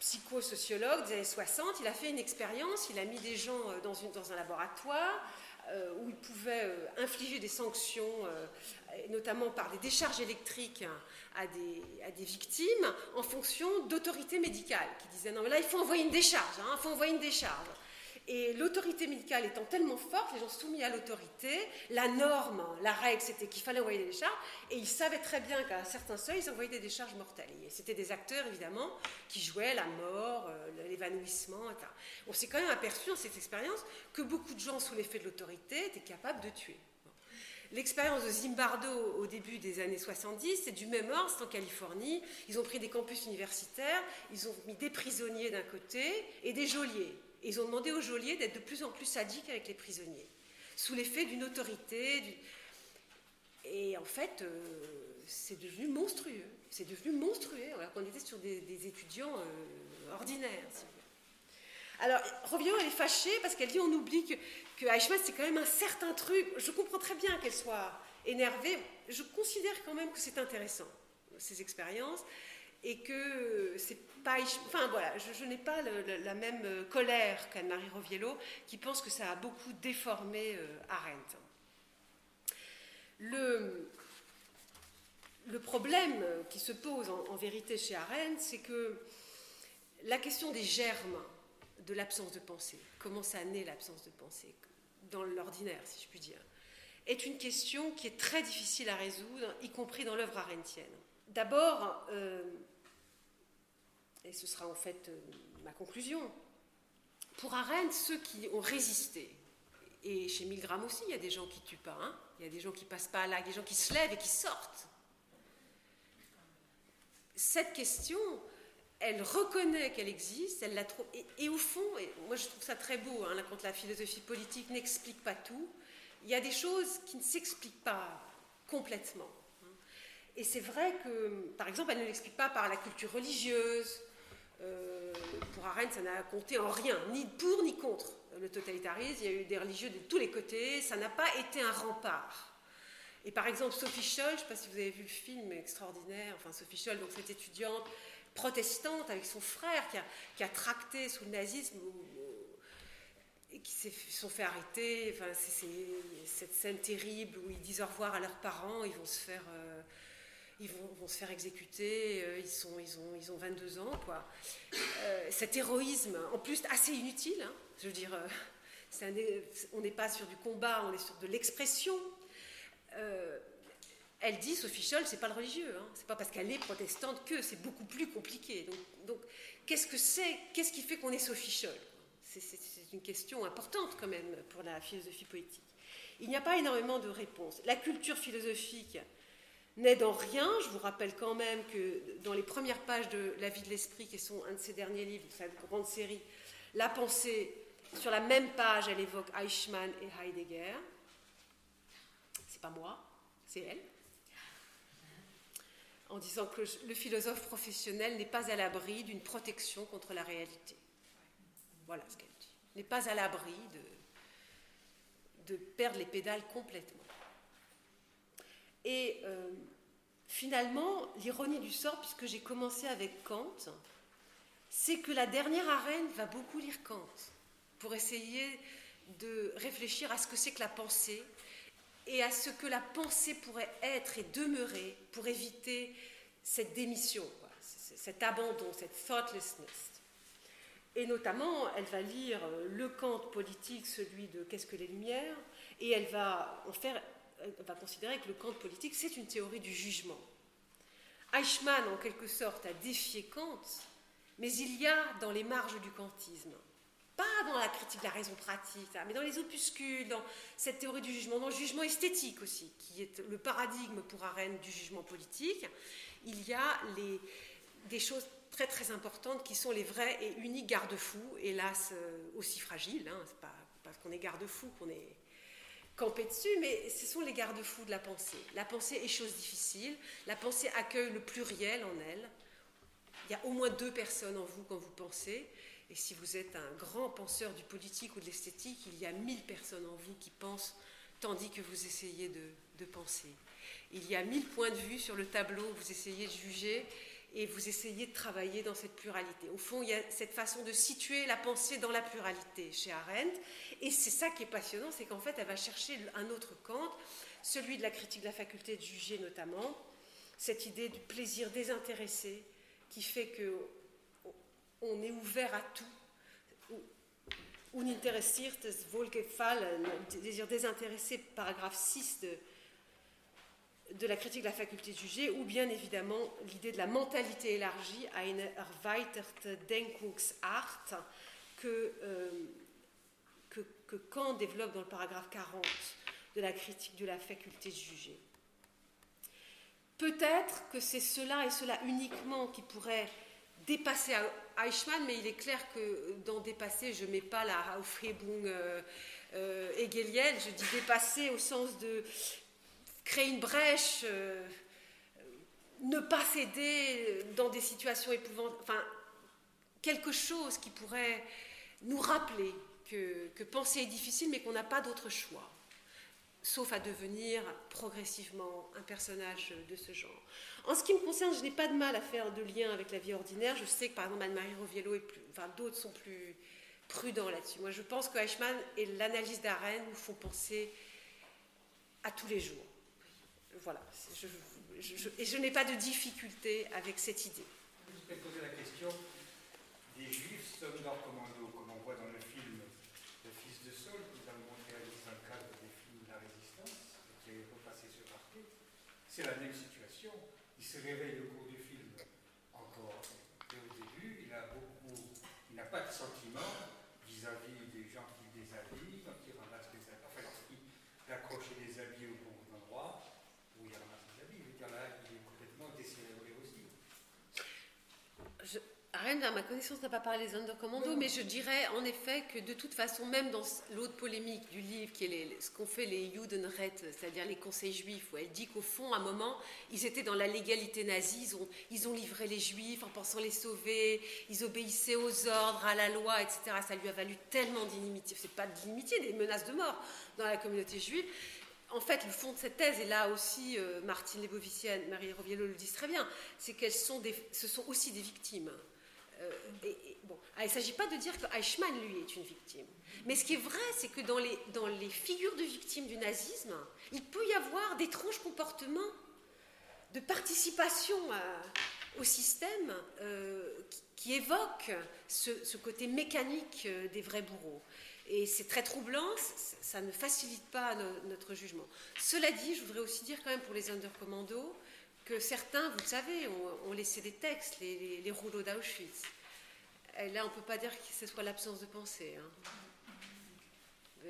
A: psychosociologue des années 60, il a fait une expérience, il a mis des gens euh, dans, un laboratoire euh, où il pouvait euh, infliger des sanctions, notamment par des décharges électriques à des, à des victimes, en fonction d'autorités médicales, qui disaient non mais là il faut envoyer une décharge, hein, il faut envoyer une décharge. Et l'autorité médicale étant tellement forte, les gens soumis à l'autorité, la norme, la règle, c'était qu'il fallait envoyer des décharges, et ils savaient très bien qu'à certains seuils, ils envoyaient des décharges mortelles. C'était des acteurs, évidemment, qui jouaient la mort, euh, l'évanouissement, etc. On s'est quand même aperçu dans cette expérience que beaucoup de gens, sous l'effet de l'autorité, étaient capables de tuer. L'expérience de Zimbardo au début des années 70, c'est du même ordre, c'est en Californie. Ils ont pris des campus universitaires, ils ont mis des prisonniers d'un côté et des geôliers ils ont demandé aux geôliers d'être de plus en plus sadiques avec les prisonniers, sous l'effet d'une autorité. Et en fait, euh, c'est devenu monstrueux. C'est devenu monstrueux, alors qu'on était sur des, étudiants euh, ordinaires. Alors, Rovio, elle est fâchée parce qu'elle dit on oublie que, que c'est quand même un certain truc. Je comprends très bien qu'elle soit énervée. Je considère quand même que c'est intéressant, ces expériences et que c'est pas. Enfin voilà, je, n'ai pas la même euh, colère qu'Anne-Marie Roviello, qui pense que ça a beaucoup déformé euh, Arendt. Le, problème qui se pose en, vérité chez Arendt, c'est que la question des germes de l'absence de pensée, comment ça naît l'absence de pensée, dans l'ordinaire, si je puis dire, est une question qui est très difficile à résoudre, y compris dans l'œuvre arendtienne. D'abord, euh, et ce sera en fait euh, ma conclusion, pour Arendt, ceux qui ont résisté, et chez Milgram aussi, il y a des gens qui ne tuent pas, hein, il y a des gens qui passent pas à l'acte, des gens qui se lèvent et qui sortent. Cette question, elle reconnaît qu'elle existe, elle la trouve, et, au fond, moi je trouve ça très beau, hein, quand la philosophie politique n'explique pas tout, il y a des choses qui ne s'expliquent pas complètement. Hein. Et c'est vrai que, par exemple, elle ne l'explique pas par la culture religieuse, euh, pour Arendt, ça n'a compté en rien, ni pour ni contre le totalitarisme. Il y a eu des religieux de tous les côtés. Ça n'a pas été un rempart. Et par exemple, Sophie Scholl, je ne sais pas si vous avez vu le film extraordinaire, enfin Sophie Scholl, donc cette étudiante protestante avec son frère qui a, tracté sous le nazisme et qui se sont fait arrêter. Enfin, c'est cette scène terrible où ils disent au revoir à leurs parents, ils vont se faire. Euh, ils vont, se faire exécuter, euh, ils, ont, ils ont 22 ans, quoi. Euh, cet héroïsme, en plus assez inutile, hein, je veux dire, euh, on n'est pas sur du combat, on est sur de l'expression. elle dit, Sophie Scholl, c'est pas le religieux, hein, c'est pas parce qu'elle est protestante que c'est beaucoup plus compliqué. Donc, donc qu'est-ce que c'est Qu'est-ce qui fait qu'on est Sophie Scholl? C'est, une question importante quand même pour la philosophie politique. Il n'y a pas énormément de réponses. La culture philosophique n'est dans rien. Je vous rappelle quand même que dans les premières pages de La vie de l'esprit, qui sont un de ses derniers livres, cette grande série, La pensée, sur la même page, elle évoque Eichmann et Heidegger. C'est pas moi, c'est elle. En disant que le philosophe professionnel n'est pas à l'abri d'une protection contre la réalité. Voilà ce qu'elle dit. N'est pas à l'abri de, de perdre les pédales complètement. Et euh, finalement, l'ironie du sort, puisque j'ai commencé avec Kant, c'est que la dernière arène va beaucoup lire Kant pour essayer de réfléchir à ce que c'est que la pensée et à ce que la pensée pourrait être et demeurer pour éviter cette démission, cet abandon, cette thoughtlessness. Et notamment, elle va lire le Kant politique, celui de Qu'est-ce que les Lumières, et elle va en faire, va considérer que le Kant politique, c'est une théorie du jugement. Eichmann, en quelque sorte, a défié Kant, mais il y a dans les marges du kantisme pas dans la critique de la raison pratique, mais dans les opuscules, dans cette théorie du jugement, dans le jugement esthétique aussi, qui est le paradigme pour Arendt du jugement politique, il y a des choses très très importantes qui sont les vrais et uniques garde-fous, hélas euh, aussi fragiles, hein, c'est pas parce qu'on est garde-fou qu'on est campé dessus, mais ce sont les garde-fous de la pensée. La pensée est chose difficile, la pensée accueille le pluriel en elle. Il y a au moins deux personnes en vous quand vous pensez, et si vous êtes un grand penseur du politique ou de l'esthétique, il y a mille personnes en vous qui pensent tandis que vous essayez de, penser. Il y a mille points de vue sur le tableau, vous essayez de juger et vous essayez de travailler dans cette pluralité. Au fond, il y a cette façon de situer la pensée dans la pluralité chez Arendt. Et c'est ça qui est passionnant, c'est qu'en fait, elle va chercher un autre Kant, celui de la critique de la faculté de juger notamment, cette idée du plaisir désintéressé qui fait que on est ouvert à tout. Uninteressiert Wohlgefallen, désir désintéressé, paragraphe 6 de, de la critique de la faculté de juger, ou bien évidemment l'idée de la mentalité élargie, eine erweiterte Denkungsart, que, euh, que Kant développe dans le paragraphe 40 de la critique de la faculté de juger. Peut-être que c'est cela et cela uniquement qui pourrait dépasser Eichmann, mais il est clair que dans dépasser, je ne mets pas la Aufhebung euh, euh, hegelienne, je dis dépasser au sens de créer une brèche, euh, ne pas céder dans des situations épouvantables, enfin, quelque chose qui pourrait nous rappeler que, penser est difficile, mais qu'on n'a pas d'autre choix sauf à devenir progressivement un personnage de ce genre. En ce qui me concerne, je n'ai pas de mal à faire de lien avec la vie ordinaire. Je sais que par exemple Anne-Marie Roviello et enfin, d'autres sont plus prudents là-dessus. Moi, je pense que Eichmann et l'analyse d'Aren nous font penser à tous les jours. Voilà. et je n'ai pas de difficulté avec cette idée.
B: Je vais poser la question des juifs sommes dans commando, comme on voit dans le film Le Fils de Saul, c'est la même situation. Il se réveille au cours du film encore. Et au début, il a beaucoup, il n'a pas de sentiment vis-à-vis des gens qui déshabillent, quand il ramasse des habits, enfin lorsqu'il accroche des habits au bon endroit, où il ramasse des habits. Il, là, il est complètement décérébré aussi.
A: Je, Rennes, à ma connaissance, n'a pas parlé des undercommandos, mais je dirais en effet que de toute façon, même dans l'autre polémique du livre, qui est ce qu'ont fait les Judenret, c'est-à-dire les conseils juifs, où elle dit qu'au fond, à un moment, ils étaient dans la légalité nazie, ils ont, ils ont livré les juifs en pensant les sauver, ils obéissaient aux ordres, à la loi, etc. Ça lui a valu tellement d'inimitié, c'est pas d'inimitié, des menaces de mort dans la communauté juive en fait, le fond de cette thèse, et là aussi euh, Martine Lebovicienne, Marie Roviello le disent très bien, c'est qu'elles sont des, ce sont aussi des victimes. Euh, bon, ah, il ne s'agit pas de dire que Eichmann, lui, est une victime. Mais ce qui est vrai, c'est que dans les, dans les figures de victimes du nazisme, il peut y avoir d'étranges comportements de participation au système euh, qui, évoquent ce, côté mécanique euh, des vrais bourreaux. Et c'est très troublant, ça ne facilite pas notre jugement. Cela dit, je voudrais aussi dire quand même pour les undercommandos, que certains, vous le savez, ont, laissé des textes, les, rouleaux d'Auschwitz. là, on ne peut pas dire que ce soit l'absence de pensée. Hein.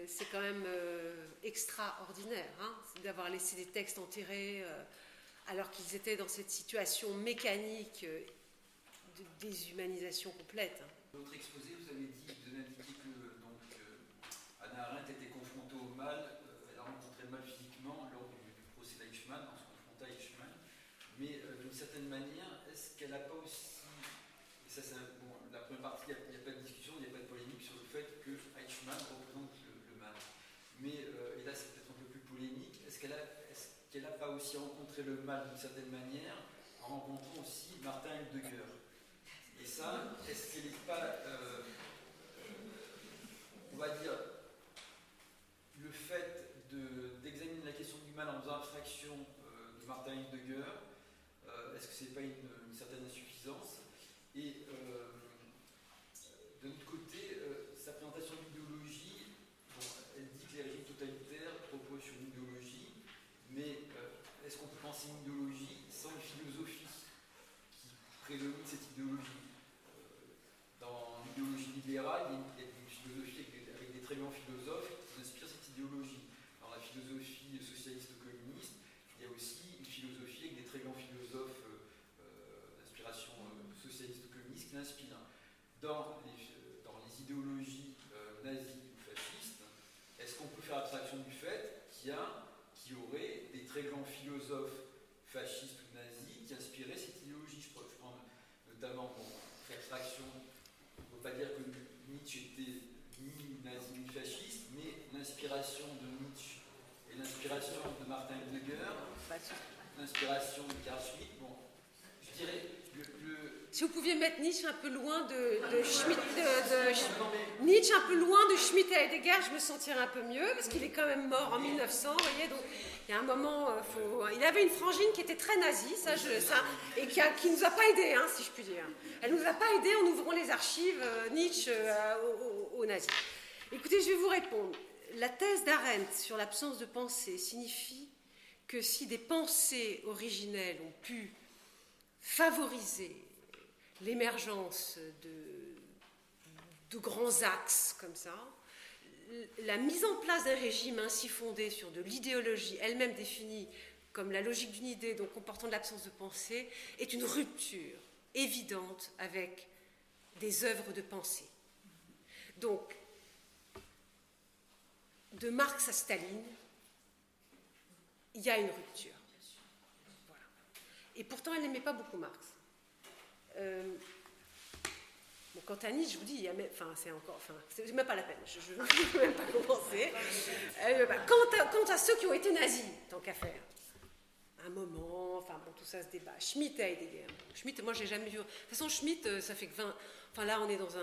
A: C'est quand même euh, extraordinaire hein, d'avoir laissé des textes enterrés euh, alors qu'ils étaient dans cette situation mécanique euh, de déshumanisation complète.
C: Hein vous avez dit, vous avez indiqué que donc, Anna Arendt était confrontée au mal, elle a rencontré le mal physiquement lors du, procès d'Eichmann, en se confrontant à Eichmann. Mais euh, d'une certaine manière, est-ce qu'elle n'a pas aussi. Et ça, bon, la première partie, il n'y a, pas de discussion, il n'y a pas de polémique sur le fait que Eichmann représente le, mal. Mais, euh, et là, c'est peut-être un peu plus polémique, est-ce qu'elle n'a est pas aussi rencontré rencontrer mal d'une certaine manière en rencontrant aussi Martin Heidegger. Et ça, est-ce qu'il n'est pas, euh, on va dire, le fait d'examiner la question du mal en faisant abstraction euh, de Martin Heidegger, euh, est-ce que ce n'est pas une, certaine insuffisance Et de notre côté, sa présentation de l'idéologie, elle dit que les régimes totalitaires reposent sur une idéologie, mais est-ce qu'on peut penser une idéologie sans une philosophie qui prédomine cette idéologie Dans l'idéologie libérale, il y a une philosophie avec des, très grands philosophes qui inspirent cette idéologie. Dans la philosophie socialiste communiste, il y a aussi une philosophie avec des très grands philosophes euh, d'inspiration euh, socialiste communiste qui l'inspirent. Dans les, dans les idéologies euh, nazies ou fascistes, est-ce qu'on peut faire abstraction du fait qu'il y a qui aurait des très grands philosophes fascistes ou nazis qui inspiraient cette idéologie. Je prends, notamment, pour faire abstraction, on ne peut pas dire que Nietzsche était ni nazi ni fasciste, mais l'inspiration de Nietzsche et l'inspiration de Martin Heidegger, l'inspiration de Carl Schmitt, bon, je dirais,
A: si vous pouviez mettre Nietzsche un peu loin de, Schmitt, Nietzsche un peu loin de Schmitt et Heidegger, je me sentirais un peu mieux, parce qu'il est quand même mort en 1900, vous voyez, donc il y a un moment, euh, il avait une frangine qui était très nazie, et qui, ne nous a pas aidés, hein, si je puis dire. Elle nous a pas aidés en ouvrant les archives euh, Nietzsche euh, aux, nazis. Écoutez, je vais vous répondre. La thèse d'Arendt sur l'absence de pensée signifie que si des pensées originelles ont pu favoriser l'émergence de, grands axes comme ça, la mise en place d'un régime ainsi fondé sur de l'idéologie elle-même définie comme la logique d'une idée, donc comportant de l'absence de pensée, est une rupture évidente avec des œuvres de pensée. Donc, de Marx à Staline, il y a une rupture. Et pourtant, elle n'aimait pas beaucoup Marx. Euh, quant à Nietzsche, je vous dis, il y a même, c'est encore, enfin, c'est même pas la peine, je ne veux même pas commencer. Euh, quant, à, ceux qui ont été nazis, tant qu'à faire, un moment, bon, tout ça se débat. Schmitt et Heidegger. Schmitt, moi, j'ai jamais vu. De toute façon, Schmitt, euh, ça fait que 20. Enfin, là, on est dans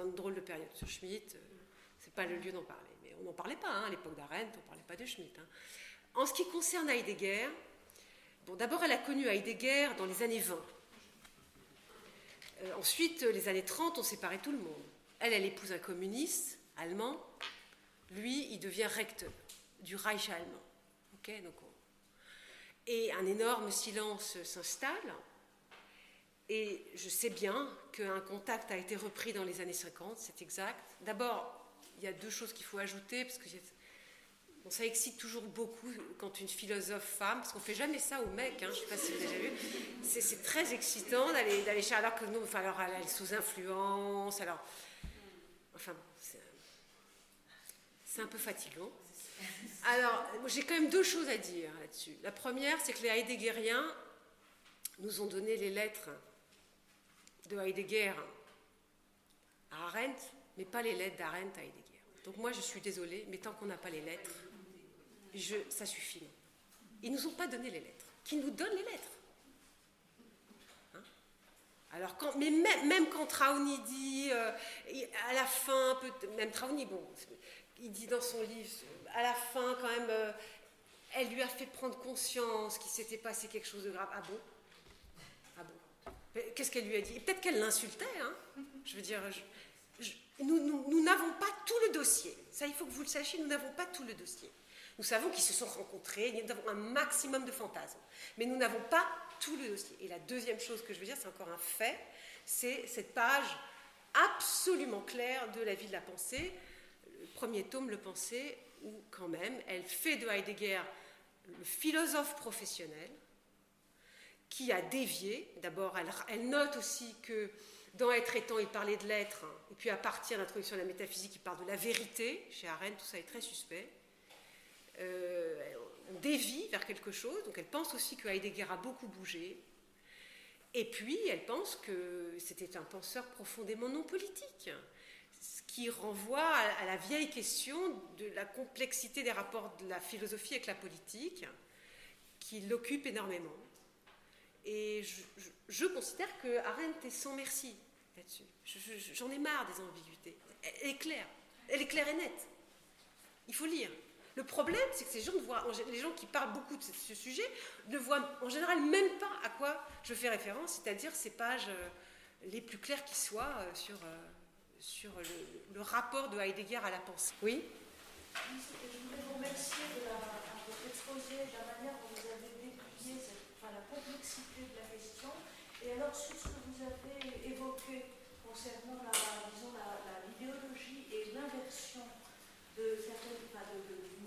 A: un, drôle de période sur Schmitt. c'est pas le lieu d'en parler. Mais on n'en parlait pas, hein, à l'époque d'Arendt, on parlait pas de Schmitt. Hein. En ce qui concerne Heidegger, bon, d'abord, elle a connu Heidegger dans les années 20. Euh, ensuite, les années 30 ont séparé tout le monde. Elle, elle épouse un communiste allemand. Lui, il devient recteur du Reich allemand. et un énorme silence s'installe. Et je sais bien qu'un contact a été repris dans les années 50, c'est exact. D'abord, il y a deux choses qu'il faut ajouter, parce que ça excite toujours beaucoup quand une philosophe femme, parce qu'on fait jamais ça aux mecs, hein, je ne sais pas si vous avez déjà vu, c'est très excitant d'aller d'aller alors que nous, enfin, alors elle est sous influence, alors, enfin, c'est un peu fatigant. Alors, j'ai quand même deux choses à dire là-dessus. La première, c'est que les Heideggeriens nous ont donné les lettres de Heidegger à Arendt, mais pas les lettres d'Arendt à Heidegger. Donc moi, je suis désolée, mais tant qu'on n'a pas les lettres, je, ça suffit. Ils ne nous ont pas donné les lettres. Qui nous donnent les lettres hein Alors, mais même, quand Trauni dit, euh, à la fin, même Trauni, bon, il dit dans son livre, à la fin, quand même, euh, elle lui a fait prendre conscience qu'il s'était passé quelque chose de grave. Ah bon? Ah bon? Qu'est-ce qu'elle lui a dit? Peut-être qu'elle l'insultait, hein Je veux dire, nous n'avons pas tout le dossier. Ça, il faut que vous le sachiez, nous n'avons pas tout le dossier. Nous savons qu'ils se sont rencontrés, nous avons un maximum de fantasmes, mais nous n'avons pas tout le dossier. Et la deuxième chose que je veux dire, c'est encore un fait, c'est cette page absolument claire de la vie de la pensée, le premier tome, Le Pensée, où quand même elle fait de Heidegger le philosophe professionnel qui a dévié. D'abord, elle, note aussi que dans Être étant, il parlait de l'être, et puis à partir de l'introduction de la métaphysique, il parle de la vérité. Chez Arendt, tout ça est très suspect. Euh, dévie vers quelque chose. Donc elle pense aussi que Heidegger a beaucoup bougé. Et puis elle pense que c'était un penseur profondément non politique, ce qui renvoie à, la vieille question de la complexité des rapports de la philosophie avec la politique, qui l'occupe énormément. Et je, considère que Arendt est sans merci là-dessus. J'en ai marre des ambiguïtés. Elle est claire. Elle est claire et nette. Il faut lire. Le problème, c'est que ces gens ne voient, les gens qui parlent beaucoup de ce sujet ne voient en général même pas à quoi je fais référence, c'est-à-dire ces pages euh, les plus claires qui soient euh, sur, euh, sur le, rapport de Heidegger à la pensée.
D: Oui Je voulais vous remercier de, votre exposé, de la manière dont vous avez déplié la complexité de la question. Et alors, sur ce que vous avez évoqué concernant la, disons, l'idéologie et l'inversion de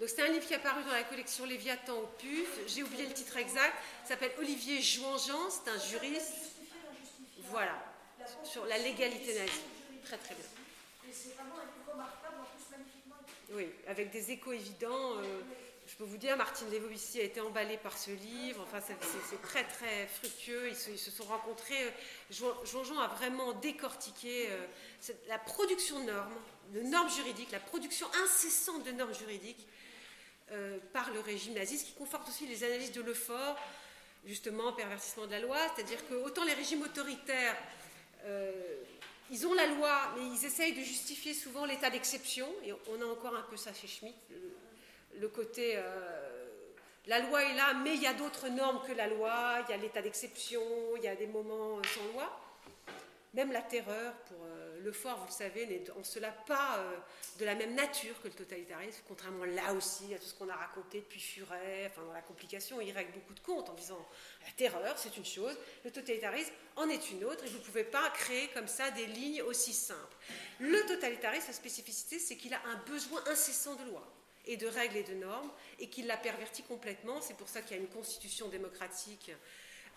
A: Donc c'est un livre qui est apparu dans la collection Léviathan au PUF. J'ai oublié le titre exact. S'appelle Olivier Jouangean. C'est un juriste. Voilà. Sur la légalité nazie. Très très bien. Oui, avec des échos évidents. Euh, je peux vous dire, Martine Lévovicci a été emballée par ce livre. Enfin, c'est très très fructueux. Ils se, sont rencontrés. Jean-Jean a vraiment décortiqué euh, la production de normes, de normes juridiques, la production incessante de normes juridiques euh, par le régime nazi, ce qui conforte aussi les analyses de Lefort, justement, pervertissement de la loi. C'est-à-dire que autant les régimes autoritaires ils ont la loi, mais ils essayent de justifier souvent l'état d'exception, et on a encore un peu ça chez Schmitt, le, côté euh, la loi est là, mais il y a d'autres normes que la loi, il y a l'état d'exception, il y a des moments sans loi. Même la terreur, pour euh, le fort, vous le savez, n'est en cela pas euh, de la même nature que le totalitarisme, contrairement là aussi à tout ce qu'on a raconté depuis Furet, enfin dans la complication, il règle beaucoup de comptes en disant la terreur, c'est une chose, le totalitarisme en est une autre, et vous ne pouvez pas créer comme ça des lignes aussi simples. Le totalitarisme, sa spécificité, c'est qu'il a un besoin incessant de loi et de règles et de normes, et qu'il l'a perverti complètement. C'est pour ça qu'il y a une constitution démocratique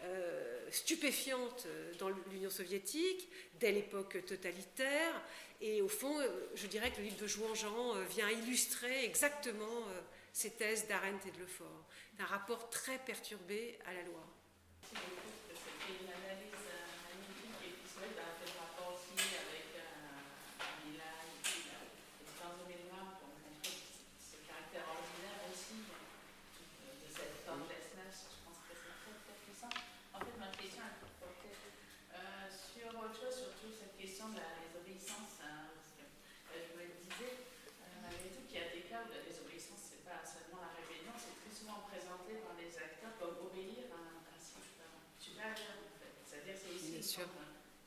A: euh, stupéfiante euh, dans l'Union soviétique, dès l'époque totalitaire. Et au fond, euh, je dirais que le livre de Jouan-Jean vient illustrer exactement ces thèses d'Arendt et de Lefort. Un rapport très perturbé à la loi.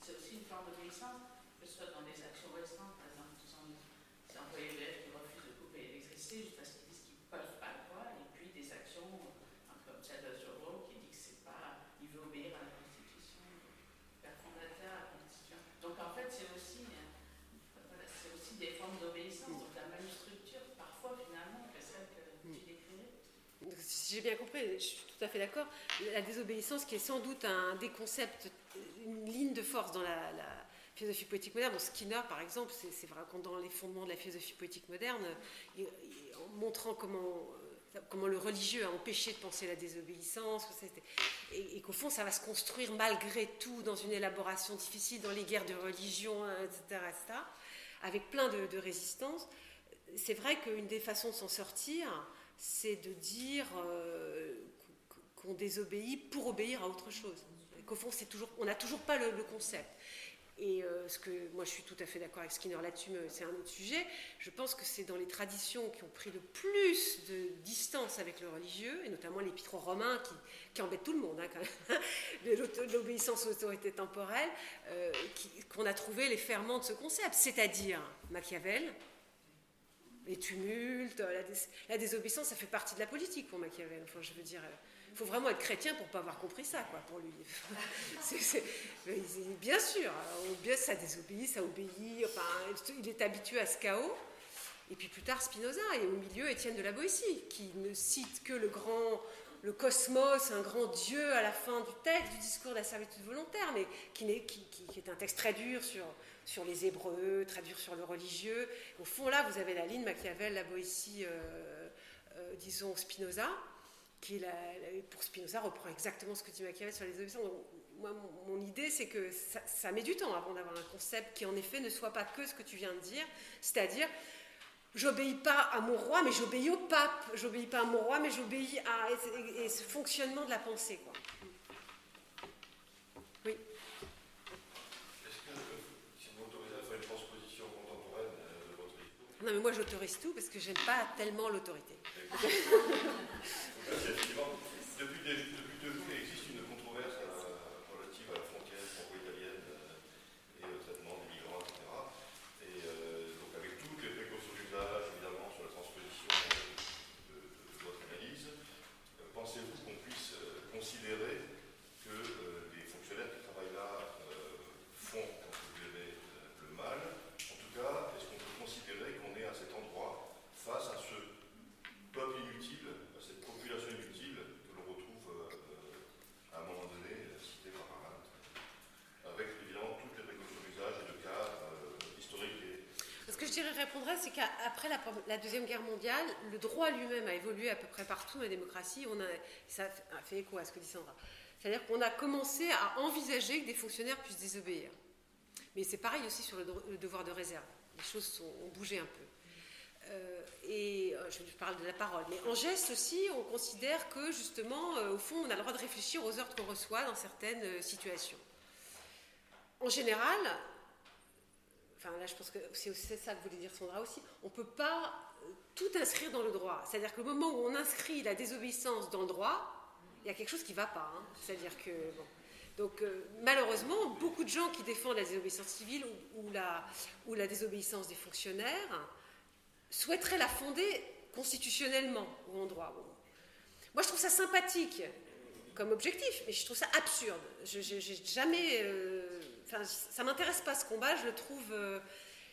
E: C'est aussi une forme d'obéissance, que ce soit dans des actions restantes, par exemple, des employés qui refusent de couper l'électricité juste parce qu'ils disent qu'ils ne peuvent pas le voir, et puis des actions comme celle de Zorro qui dit que c'est pas, il veut obéir à la Constitution, père fondateur à la Constitution. Donc en fait, c'est aussi, c'est aussi des formes d'obéissance, donc la même structure, parfois finalement, que celle que tu décrivais.
A: Si j'ai bien compris, je suis tout à fait d'accord. La désobéissance, qui est sans doute un des concepts une ligne de force dans la, philosophie poétique moderne. Skinner, par exemple, c'est vrai dans les fondements de la philosophie poétique moderne, montrant comment, euh, comment le religieux a empêché de penser la désobéissance, et, qu'au fond, ça va se construire malgré tout dans une élaboration difficile, dans les guerres de religion, etc., avec plein de, de résistance. C'est vrai qu'une des façons de s'en sortir, c'est de dire euh, qu'on désobéit pour obéir à autre chose qu'au fond, c'est toujours, on n'a toujours pas le, concept. Et euh, ce que moi je suis tout à fait d'accord avec Skinner là-dessus, c'est un autre sujet. Je pense que c'est dans les traditions qui ont pris le plus de distance avec le religieux, et notamment l'épître romain qui, qui embête tout le monde, hein, l'obéissance aux autorités temporelles, euh, qu'on a trouvé les ferments de ce concept, c'est-à-dire Machiavel, les tumultes, la, désobéissance, ça fait partie de la politique pour Machiavel. Enfin, je veux dire. Euh, il faut vraiment être chrétien pour ne pas avoir compris ça, quoi, pour lui. bien sûr, bien, ça désobéit, ça obéit, enfin, il est habitué à ce chaos. Et puis plus tard, Spinoza, et au milieu, Étienne de la Boétie, qui ne cite que le grand le cosmos, un grand dieu à la fin du texte, du discours de la servitude volontaire, mais qui est un texte très dur sur, sur les Hébreux, très dur sur le religieux. Au fond, là, vous avez la ligne Machiavel, la Boétie, euh, euh, disons Spinoza, qui, pour Spinoza, reprend exactement ce que dit Machiavel sur les obéissances. moi, mon, idée, c'est que ça, met du temps avant d'avoir un concept qui, en effet, ne soit pas que ce que tu viens de dire, c'est-à-dire j'obéis pas à mon roi, mais j'obéis au pape. J'obéis pas à mon roi, mais j'obéis à ce fonctionnement de la pensée.
F: Oui. Est-ce que si vous m'autorisez à faire une transposition contemporaine euh, de votre discours
A: Non, mais moi j'autorise tout parce que j'aime pas tellement l'autorité
F: deux jours, il existe une controverse euh, relative à la frontière franco-italienne euh, et au traitement des migrants, etc. Et donc avec toutes les précautions d'usage, évidemment, sur la transposition de, votre analyse, pensez-vous qu'on puisse considérer que les fonctionnaires qui travaillent là font, quand vous voulez, le mal En tout cas, est-ce qu'on peut considérer qu'on est à cet endroit face à ce peuple inutile, à cette population inutile que l'on retrouve à un moment donné, cité par Arendt, avec évidemment toutes les précautions d'usage et de cas historiques et
A: répondrais, c'est qu'après la, Deuxième Guerre mondiale, le droit lui-même a évolué à peu près partout dans la démocratie. On a, ça a fait écho à ce que dit Sandra. C'est-à-dire qu'on a commencé à envisager que des fonctionnaires puissent désobéir. Mais c'est pareil aussi sur le, devoir de réserve. Les choses ont bougé un peu. Euh, et euh, je parle de la parole. Mais en geste aussi, on considère que justement, euh, au fond, on a le droit de réfléchir aux ordres qu'on reçoit dans certaines situations. En général, là je pense que c'est ça que voulait dire Sandra aussi, on ne peut pas tout inscrire dans le droit. C'est-à-dire que le moment où on inscrit la désobéissance dans le droit, il y a quelque chose qui ne va pas. Hein. C'est-à-dire que. Donc malheureusement, beaucoup de gens qui défendent la désobéissance civile ou, la, ou la désobéissance des fonctionnaires, souhaiterait la fonder constitutionnellement ou en droit. Moi, je trouve ça sympathique comme objectif, mais je trouve ça absurde. Je, j'ai jamais. Euh, enfin, ça m'intéresse pas ce combat, je le trouve. Euh,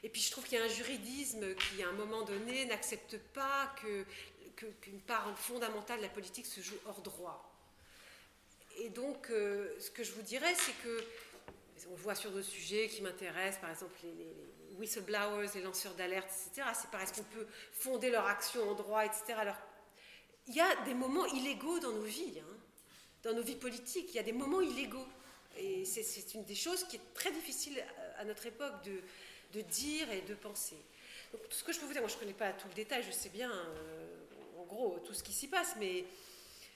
A: et puis, je trouve qu'il y a un juridisme qui, à un moment donné, n'accepte pas que, qu'une part fondamentale de la politique se joue hors droit. Et donc, euh, ce que je vous dirais, c'est que. On le voit sur d'autres sujets qui m'intéressent, par exemple les whistleblowers, les lanceurs d'alerte, etc. C'est est-ce qu'on peut fonder leur action en droit, etc. Alors, il y a des moments illégaux dans nos vies, hein, dans nos vies politiques. Il y a des moments illégaux. Et c'est une des choses qui est très difficile à notre époque de, dire et de penser. Donc, tout ce que je peux vous dire, moi je ne connais pas tout le détail, je sais bien, euh, en gros, tout ce qui s'y passe, mais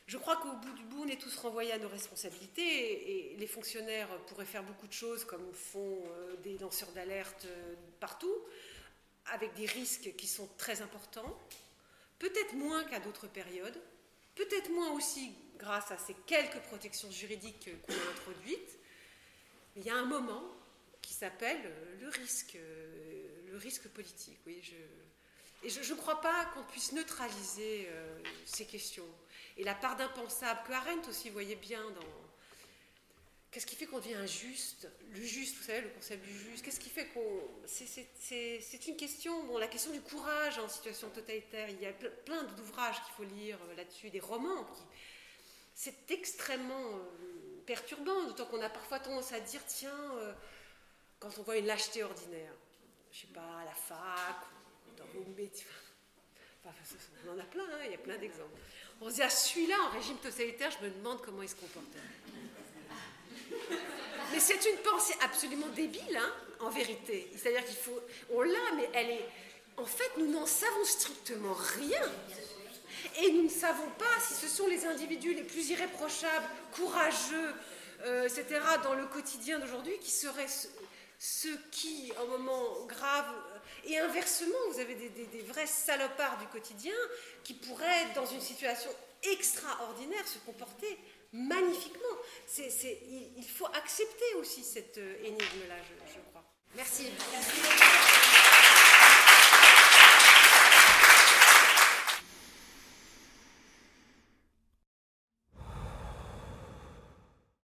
A: je crois qu'au bout du bout, on est tous renvoyés à nos responsabilités et les fonctionnaires pourraient faire beaucoup de choses comme font euh, des lanceurs d'alerte euh, partout, avec des risques qui sont très importants, peut-être moins qu'à d'autres périodes, peut-être moins aussi grâce à ces quelques protections juridiques qu'on a introduites. Il y a un moment qui s'appelle euh, le risque, le risque politique. Et je ne crois pas qu'on puisse neutraliser ces questions. Et la part d'impensable que Arendt aussi voyait bien dans. Qu'est-ce qui fait qu'on devient injuste Le juste, vous savez, le concept du juste. Qu'est-ce qui fait qu'on. C'est une question, bon, la question du courage en situation totalitaire. Il y a plein d'ouvrages qu'il faut lire euh, là-dessus, des romans. Qui... C'est extrêmement euh, perturbant, d'autant qu'on a parfois tendance à dire tiens, euh, quand on voit une lâcheté ordinaire, je sais pas, à la fac, dans vos métiers. On en a plein, hein, il y a plein d'exemples. On se dit, à celui-là, en régime totalitaire, je me demande comment il se comportait. Mais c'est une pensée absolument débile, hein, en vérité. C'est-à-dire qu'il faut. On l'a, mais elle est. En fait, nous n'en savons strictement rien. Et nous ne savons pas si ce sont les individus les plus irréprochables, courageux, euh, etc., dans le quotidien d'aujourd'hui, qui seraient ceux qui, en moment grave, et inversement, vous avez des, vrais salopards du quotidien qui pourraient, dans une situation extraordinaire, se comporter magnifiquement. il, faut accepter aussi cette euh, énigme-là, je, crois. Merci.